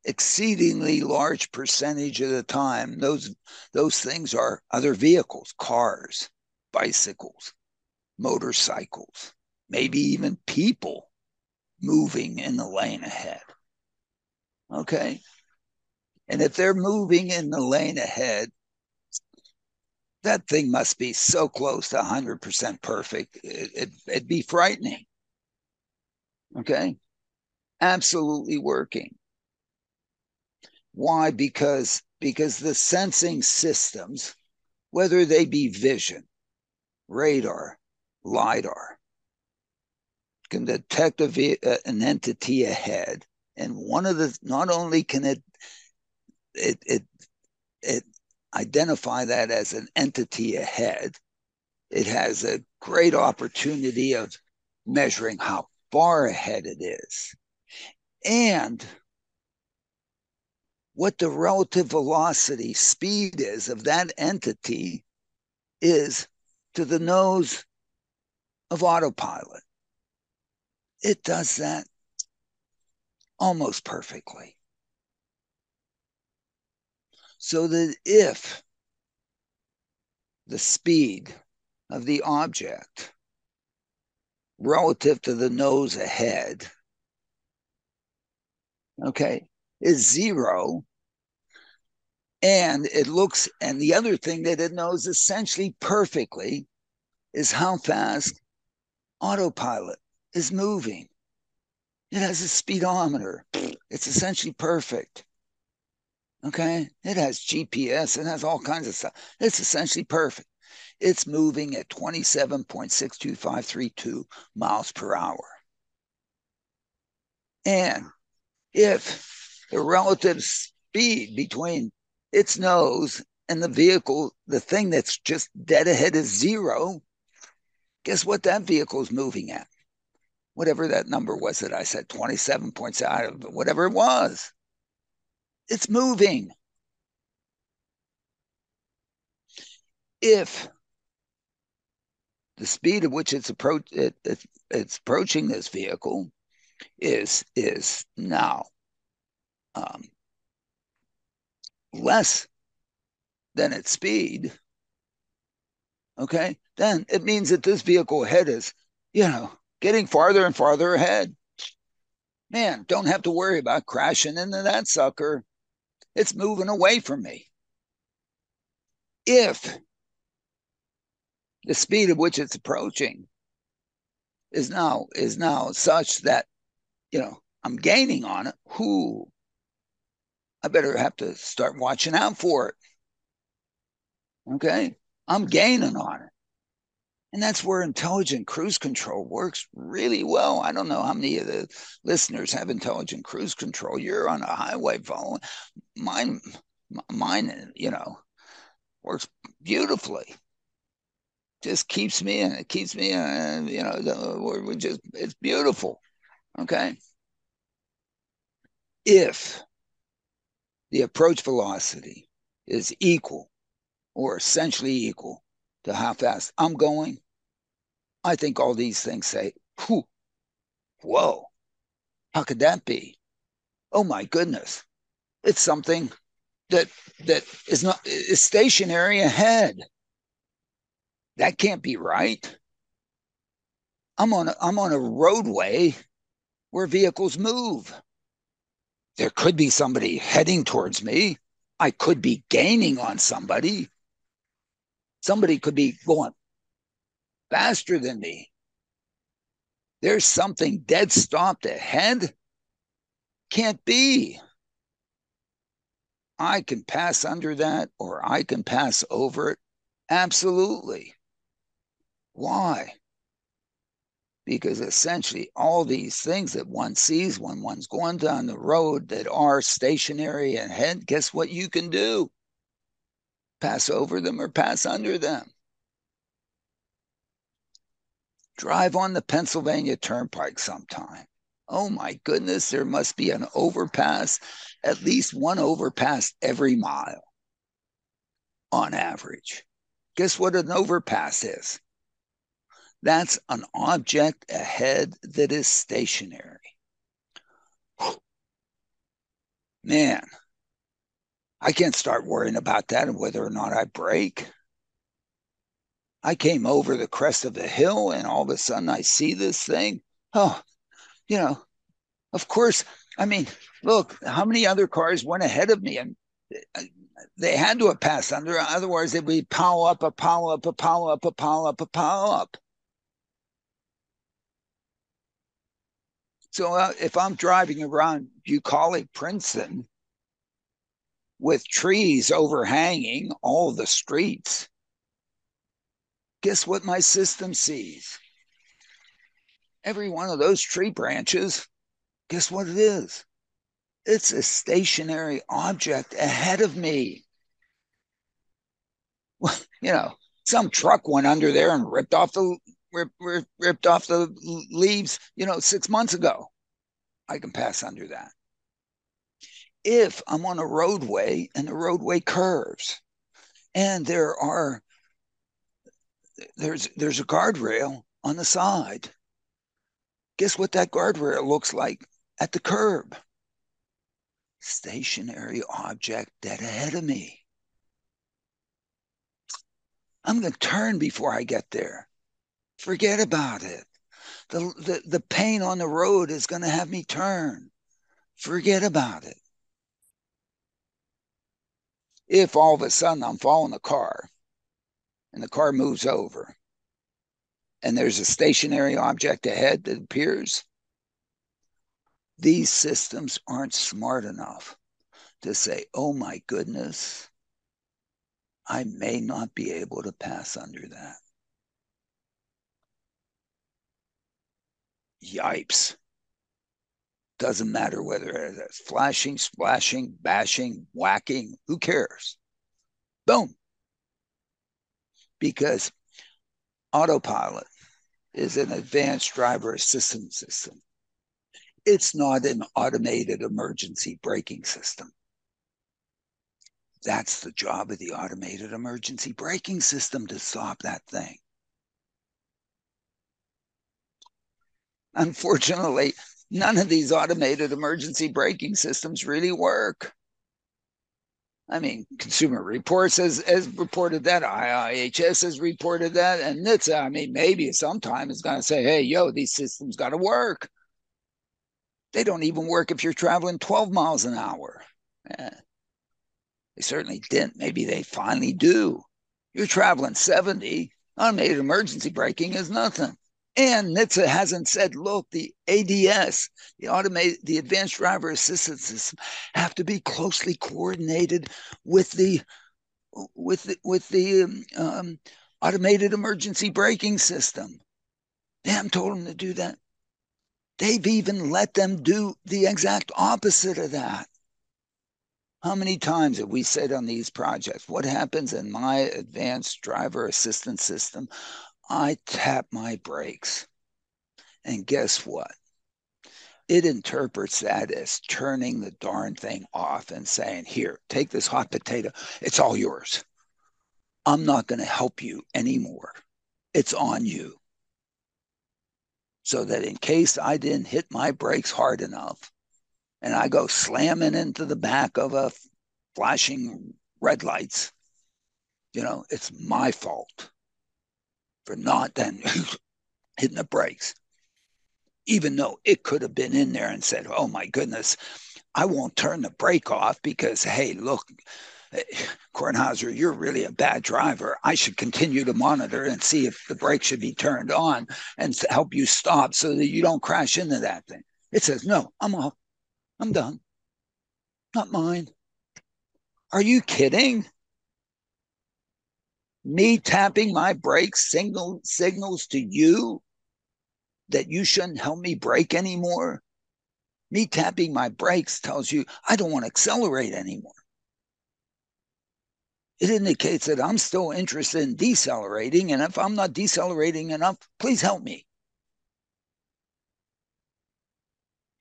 Exceedingly large percentage of the time, those those things are other vehicles, cars, bicycles, motorcycles, maybe even people moving in the lane ahead. Okay. And if they're moving in the lane ahead, that thing must be so close to 100% perfect. It, it, it'd be frightening. Okay. Absolutely working. Why? Because because the sensing systems, whether they be vision, radar, lidar, can detect a, uh, an entity ahead, and one of the not only can it it it it identify that as an entity ahead, it has a great opportunity of measuring how far ahead it is. And what the relative velocity speed is of that entity is to the nose of autopilot. It does that almost perfectly so that if the speed of the object relative to the nose ahead, okay, is zero, and it looks, and the other thing that it knows essentially perfectly is how fast autopilot is moving. It has a speedometer. It's essentially perfect. Okay. It has GPS, it has all kinds of stuff. It's essentially perfect. It's moving at 27.62532 miles per hour. And if the relative speed between its nose and the vehicle, the thing that's just dead ahead is zero, guess what that vehicle is moving at? Whatever that number was that I said, 27 points out of whatever it was. It's moving. If the speed at which it's it, it, it's approaching this vehicle is is now um, less than its speed, okay, then it means that this vehicle ahead is, you know, getting farther and farther ahead. Man, don't have to worry about crashing into that sucker. It's moving away from me. If the speed at which it's approaching is now is now such that you know I'm gaining on it, who I better have to start watching out for it. Okay, I'm gaining on it. And that's where intelligent cruise control works really well. I don't know how many of the listeners have intelligent cruise control. You're on a highway following mine, mine, you know, works beautifully. Just keeps me in. It keeps me in. You know, we're just it's beautiful. Okay. If the approach velocity is equal or essentially equal to how fast I'm going, I think all these things say, whew, whoa, how could that be? Oh my goodness. It's something that that is not is stationary ahead. That can't be right. I'm on a, I'm on a roadway where vehicles move. There could be somebody heading towards me. I could be gaining on somebody. Somebody could be going faster than me. There's something dead stopped ahead. Can't be. I can pass under that or I can pass over it. Absolutely. Why? because essentially all these things that one sees when one's going down the road that are stationary ahead, guess what you can do? Pass over them or pass under them. Drive on the Pennsylvania Turnpike sometime. Oh my goodness, there must be an overpass, at least one overpass every mile on average. Guess what an overpass is? That's an object ahead that is stationary. Man, I can't start worrying about that and whether or not I brake. I came over the crest of the hill and all of a sudden I see this thing. Oh, you know, of course, I mean, look, how many other cars went ahead of me and uh, they had to have passed under, otherwise they'd be pile up, a pile up, a pile up, a pile up, a pile up. So uh, if I'm driving around bucolic Princeton with trees overhanging all the streets, guess what my system sees? Every one of those tree branches, guess what it is? It's a stationary object ahead of me. Well, you know, some truck went under there and ripped off the rip, rip, ripped off the leaves, you know, six months ago. I can pass under that. If I'm on a roadway and the roadway curves and there are there's there's a guardrail on the side. Guess what that guardrail looks like at the curb? Stationary object dead ahead of me. I'm going to turn before I get there. Forget about it. The, the, the pain on the road is going to have me turn. Forget about it. If all of a sudden I'm following a car and the car moves over and there's a stationary object ahead that appears, these systems aren't smart enough to say, oh my goodness, I may not be able to pass under that. Yipes. Doesn't matter whether it's flashing, splashing, bashing, whacking, who cares? Boom. Because autopilot is an advanced driver assistance system. It's not an automated emergency braking system. That's the job of the automated emergency braking system to stop that thing. Unfortunately, none of these automated emergency braking systems really work. I mean, Consumer Reports has, has reported that, IIHS has reported that, and NHTSA, I mean, maybe sometime is going to say, hey, yo, these systems got to work. They don't even work if you're traveling 12 miles an hour. Eh, they certainly didn't. Maybe they finally do. You're traveling 70, automated emergency braking is nothing. And NHTSA hasn't said, look, the ADS, the automated, the advanced driver assistance system, have to be closely coordinated with the with the, with the um, um, automated emergency braking system. Haven't told them to do that. They've even let them do the exact opposite of that. How many times have we said on these projects, what happens in my advanced driver assistance system? I tap my brakes. And guess what? It interprets that as turning the darn thing off and saying, Here, take this hot potato. It's all yours. I'm not going to help you anymore. It's on you. So that in case I didn't hit my brakes hard enough and I go slamming into the back of a flashing red lights, you know, it's my fault for not then hitting the brakes, even though it could have been in there and said, oh my goodness, I won't turn the brake off because, hey, look, Kornhauser, you're really a bad driver. I should continue to monitor and see if the brake should be turned on and help you stop so that you don't crash into that thing. It says, no, I'm off. I'm done. Not mine. Are you kidding? Me tapping my brakes signal signals to you that you shouldn't help me brake anymore? Me tapping my brakes tells you I don't want to accelerate anymore. It indicates that I'm still interested in decelerating. And if I'm not decelerating enough, please help me.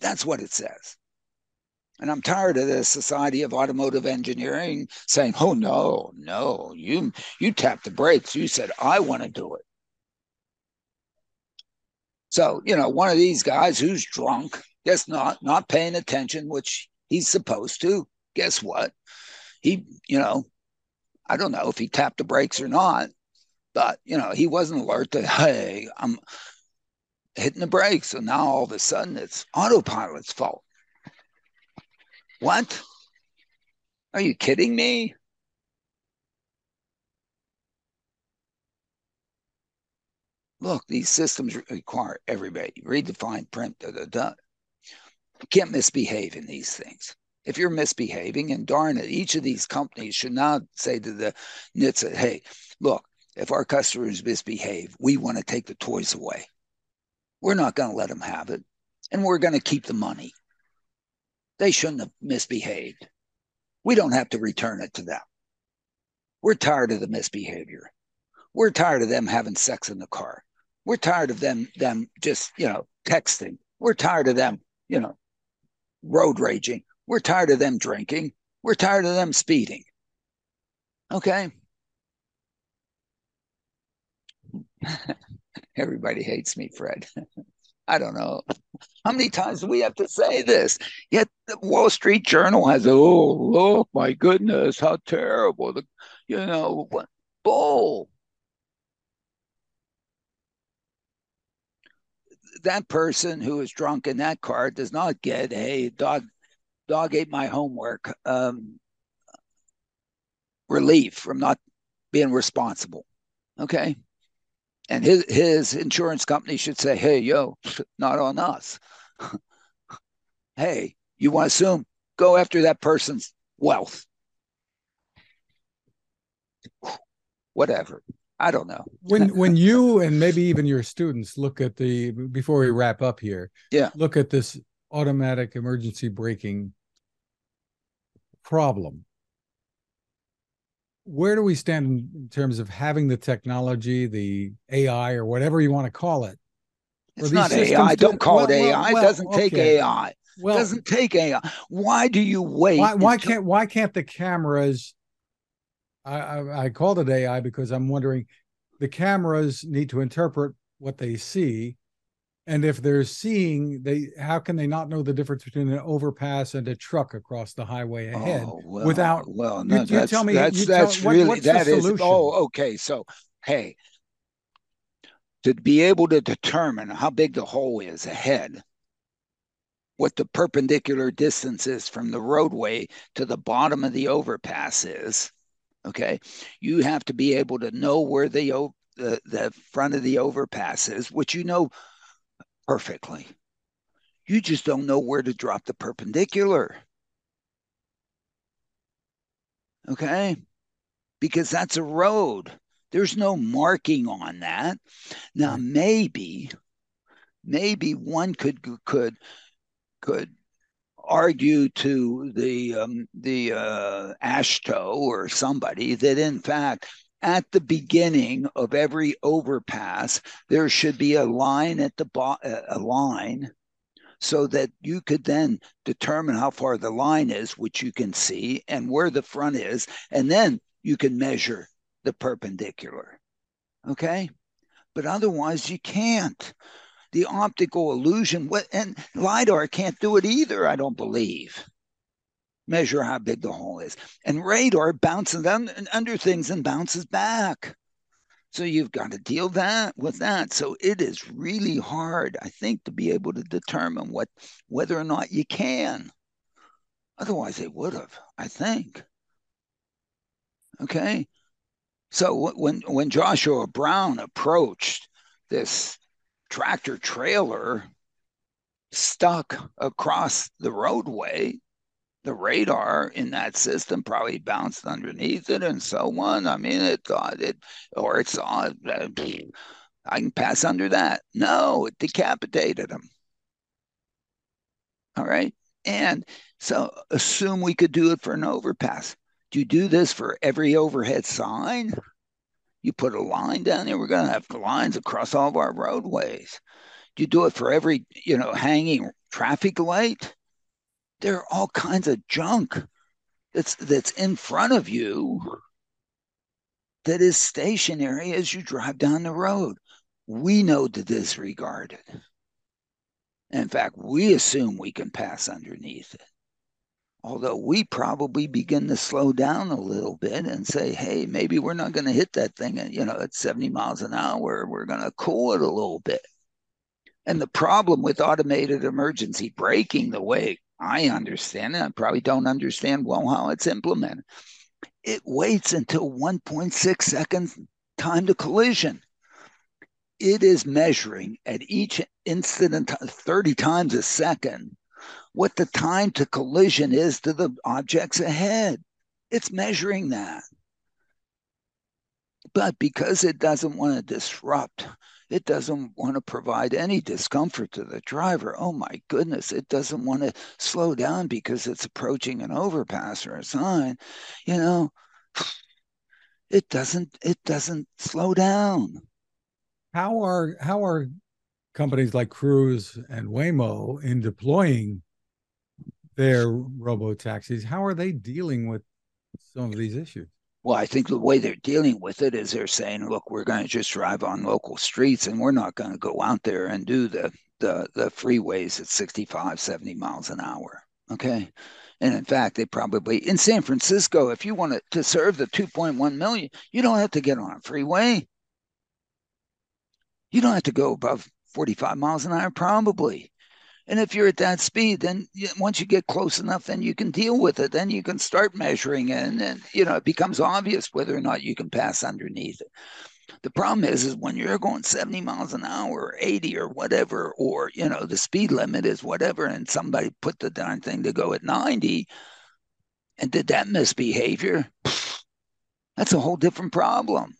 That's what it says. And I'm tired of the Society of Automotive Engineering saying, "Oh no, no, you you tapped the brakes. You said I want to do it." So you know, one of these guys who's drunk, guess not, not paying attention, which he's supposed to. Guess what? He, you know, I don't know if he tapped the brakes or not, but you know, he wasn't alert to, hey, I'm hitting the brakes. So now all of a sudden it's autopilot's fault. What? Are you kidding me? Look, these systems require everybody. Read the fine print. Da, da, da. You can't misbehave in these things. If you're misbehaving, and darn it, each of these companies should now say to the NHTSA, hey, look, if our customers misbehave, we want to take the toys away. We're not going to let them have it, and we're going to keep the money. They shouldn't have misbehaved. We don't have to return it to them. We're tired of the misbehavior. We're tired of them having sex in the car. We're tired of them them just, you know, texting. We're tired of them, you know, road raging. We're tired of them drinking. We're tired of them speeding. Okay? Everybody hates me, Fred. I don't know. How many times we have to say this? Yet the Wall Street Journal has, oh, look, my goodness, how terrible. The, you know, what bull. That person who is drunk in that car does not get, hey, dog, dog ate my homework. Um, relief from not being responsible. Okay and his his insurance company should say, "Hey, yo, not on us. hey, you want to assume? Go after that person's wealth. Whatever. I don't know. when when you and maybe even your students look at the before we wrap up here, yeah, look at this automatic emergency braking problem where do we stand in terms of having the technology, the AI, or whatever you want to call it? It's not AI. To, Don't call well, it AI. Well, it doesn't okay. take AI. Well, it doesn't take AI. Why do you wait? Why, why can't why can't the cameras? I, I, I called it AI because I'm wondering, the cameras need to interpret what they see and if they're seeing, they how can they not know the difference between an overpass and a truck across the highway ahead oh, well, without? Well, no, you, you tell me. That's, that's tell, really what, that is. Oh, okay. So hey, to be able to determine how big the hole is ahead, what the perpendicular distance is from the roadway to the bottom of the overpass is, okay, you have to be able to know where the the, the front of the overpass is, which you know perfectly. You just don't know where to drop the perpendicular. Okay? Because that's a road. There's no marking on that. Now maybe maybe one could could could argue to the um, the uh, AASHTO or somebody that in fact at the beginning of every overpass, there should be a line at the bottom, uh, a line so that you could then determine how far the line is, which you can see, and where the front is, and then you can measure the perpendicular. Okay? But otherwise, you can't. The optical illusion, what, and LIDAR can't do it either, I don't believe measure how big the hole is. And radar bounces under things and bounces back. So you've got to deal that with that. So it is really hard, I think, to be able to determine what whether or not you can. Otherwise, they would have, I think. Okay. So when when Joshua Brown approached this tractor trailer stuck across the roadway, the radar in that system probably bounced underneath it and so on. I mean, it thought it, or it saw, uh, I can pass under that. No, it decapitated him. All right. And so assume we could do it for an overpass. Do you do this for every overhead sign? You put a line down there, we're going to have lines across all of our roadways. Do you do it for every, you know, hanging traffic light? There are all kinds of junk that's that's in front of you that is stationary as you drive down the road. We know to disregard it. In fact, we assume we can pass underneath it. Although we probably begin to slow down a little bit and say, hey, maybe we're not going to hit that thing at, you know, at 70 miles an hour. We're going to cool it a little bit. And the problem with automated emergency braking, the way I understand it, I probably don't understand well how it's implemented. It waits until 1.6 seconds time to collision it is measuring at each instant 30 times a second what the time to collision is to the objects ahead. It's measuring that. But because it doesn't want to disrupt, it doesn't want to provide any discomfort to the driver. Oh my goodness, it doesn't want to slow down because it's approaching an overpass or a sign. You know, it doesn't it doesn't slow down. How are how are companies like Cruise and Waymo in deploying their robo taxis? How are they dealing with some of these issues? Well, I think the way they're dealing with it is they're saying, look, we're going to just drive on local streets and we're not going to go out there and do the the the freeways at 65, 70 miles an hour. Okay. And in fact, they probably in San Francisco, if you want to, to serve the 2.1 million, you don't have to get on a freeway. You don't have to go above 45 miles an hour, probably. And if you're at that speed, then once you get close enough, then you can deal with it. Then you can start measuring, and then you know it becomes obvious whether or not you can pass underneath it. The problem is, is when you're going 70 miles an hour, or 80 or whatever, or you know the speed limit is whatever, and somebody put the darn thing to go at 90, and did that misbehavior? That's a whole different problem.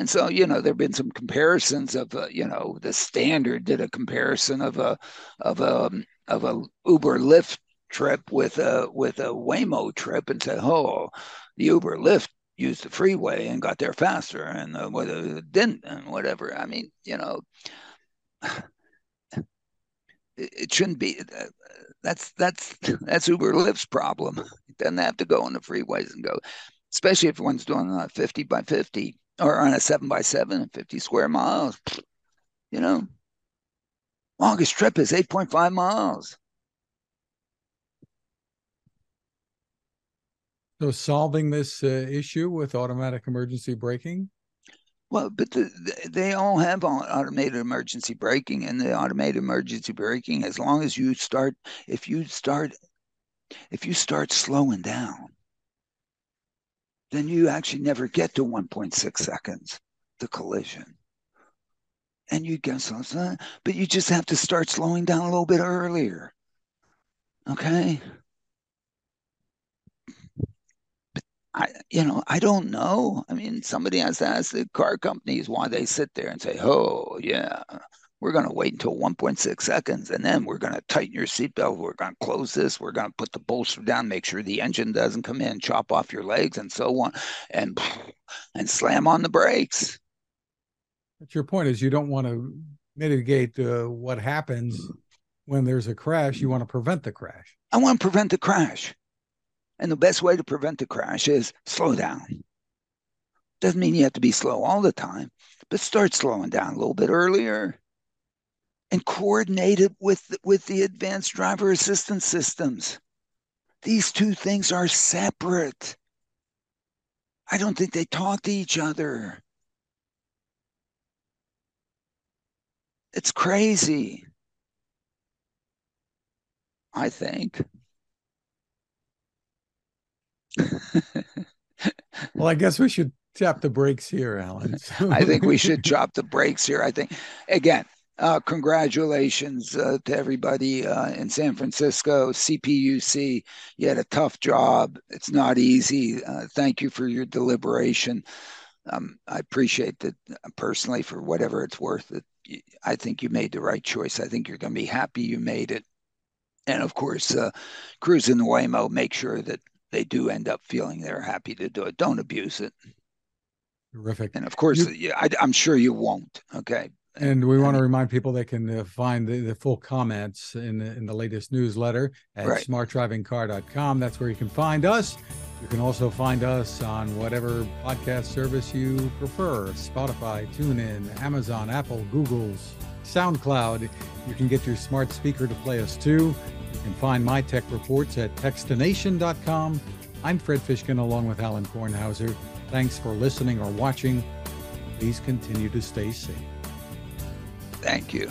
And so, you know, there have been some comparisons of, uh, you know, the standard did a comparison of a of a of a Uber Lyft trip with a with a Waymo trip and said, oh, the Uber Lyft used the freeway and got there faster, and uh, whether didn't and whatever. I mean, you know, it, shouldn't be. Uh, that's that's that's Uber Lyft's problem. It doesn't have to go on the freeways and go, especially if one's doing a 50 by 50 or on a seven by seven, 50 square miles. You know, longest trip is 8.5 miles. So, solving this uh, issue with automatic emergency braking? Well, but the, the, they all have automated emergency braking, and the automated emergency braking, as long as you start, if you start, if you start slowing down, then you actually never get to 1.6 seconds, the collision. And you get something, but you just have to start slowing down a little bit earlier. Okay. But I, you know, I don't know. I mean, somebody has to ask the car companies why they sit there and say, "Oh, yeah, we're going to wait until 1.6 seconds and then we're going to tighten your seatbelt. We're going to close this. We're going to put the bolster down, make sure the engine doesn't come in, chop off your legs and so on, and and slam on the brakes. But your point is you don't want to mitigate uh, what happens when there's a crash. You want to prevent the crash. I want to prevent the crash. And the best way to prevent the crash is slow down. Doesn't mean you have to be slow all the time, but start slowing down a little bit earlier and coordinate it with, with the advanced driver assistance systems. These two things are separate. I don't think they talk to each other. It's crazy. I think. well, I guess we should tap the brakes here, Alain. I think we should drop the brakes here. I think, again, uh, congratulations uh, to everybody uh, in San Francisco, CPUC. You had a tough job. It's not easy. Uh, thank you for your deliberation. um, I appreciate that personally for whatever it's worth. That I think you made the right choice. I think you're going to be happy you made it. And of course, uh, Cruise and Waymo make sure that they do end up feeling they're happy to do it. Don't abuse it. Terrific. And of course, you, I, am sure you won't. Okay. And we want to remind people they can uh, find the, the, full comments in the, in the latest newsletter at right. smartdrivingcar.com. That's where you can find us. You can also find us on whatever podcast service you prefer Spotify, TuneIn, Amazon, Apple, Google's, SoundCloud. You can get your smart speaker to play us too. You can find my tech reports at techstination.com. I'm Fred Fishkin along with Alain Kornhauser. Thanks for listening or watching. Please continue to stay safe. Thank you.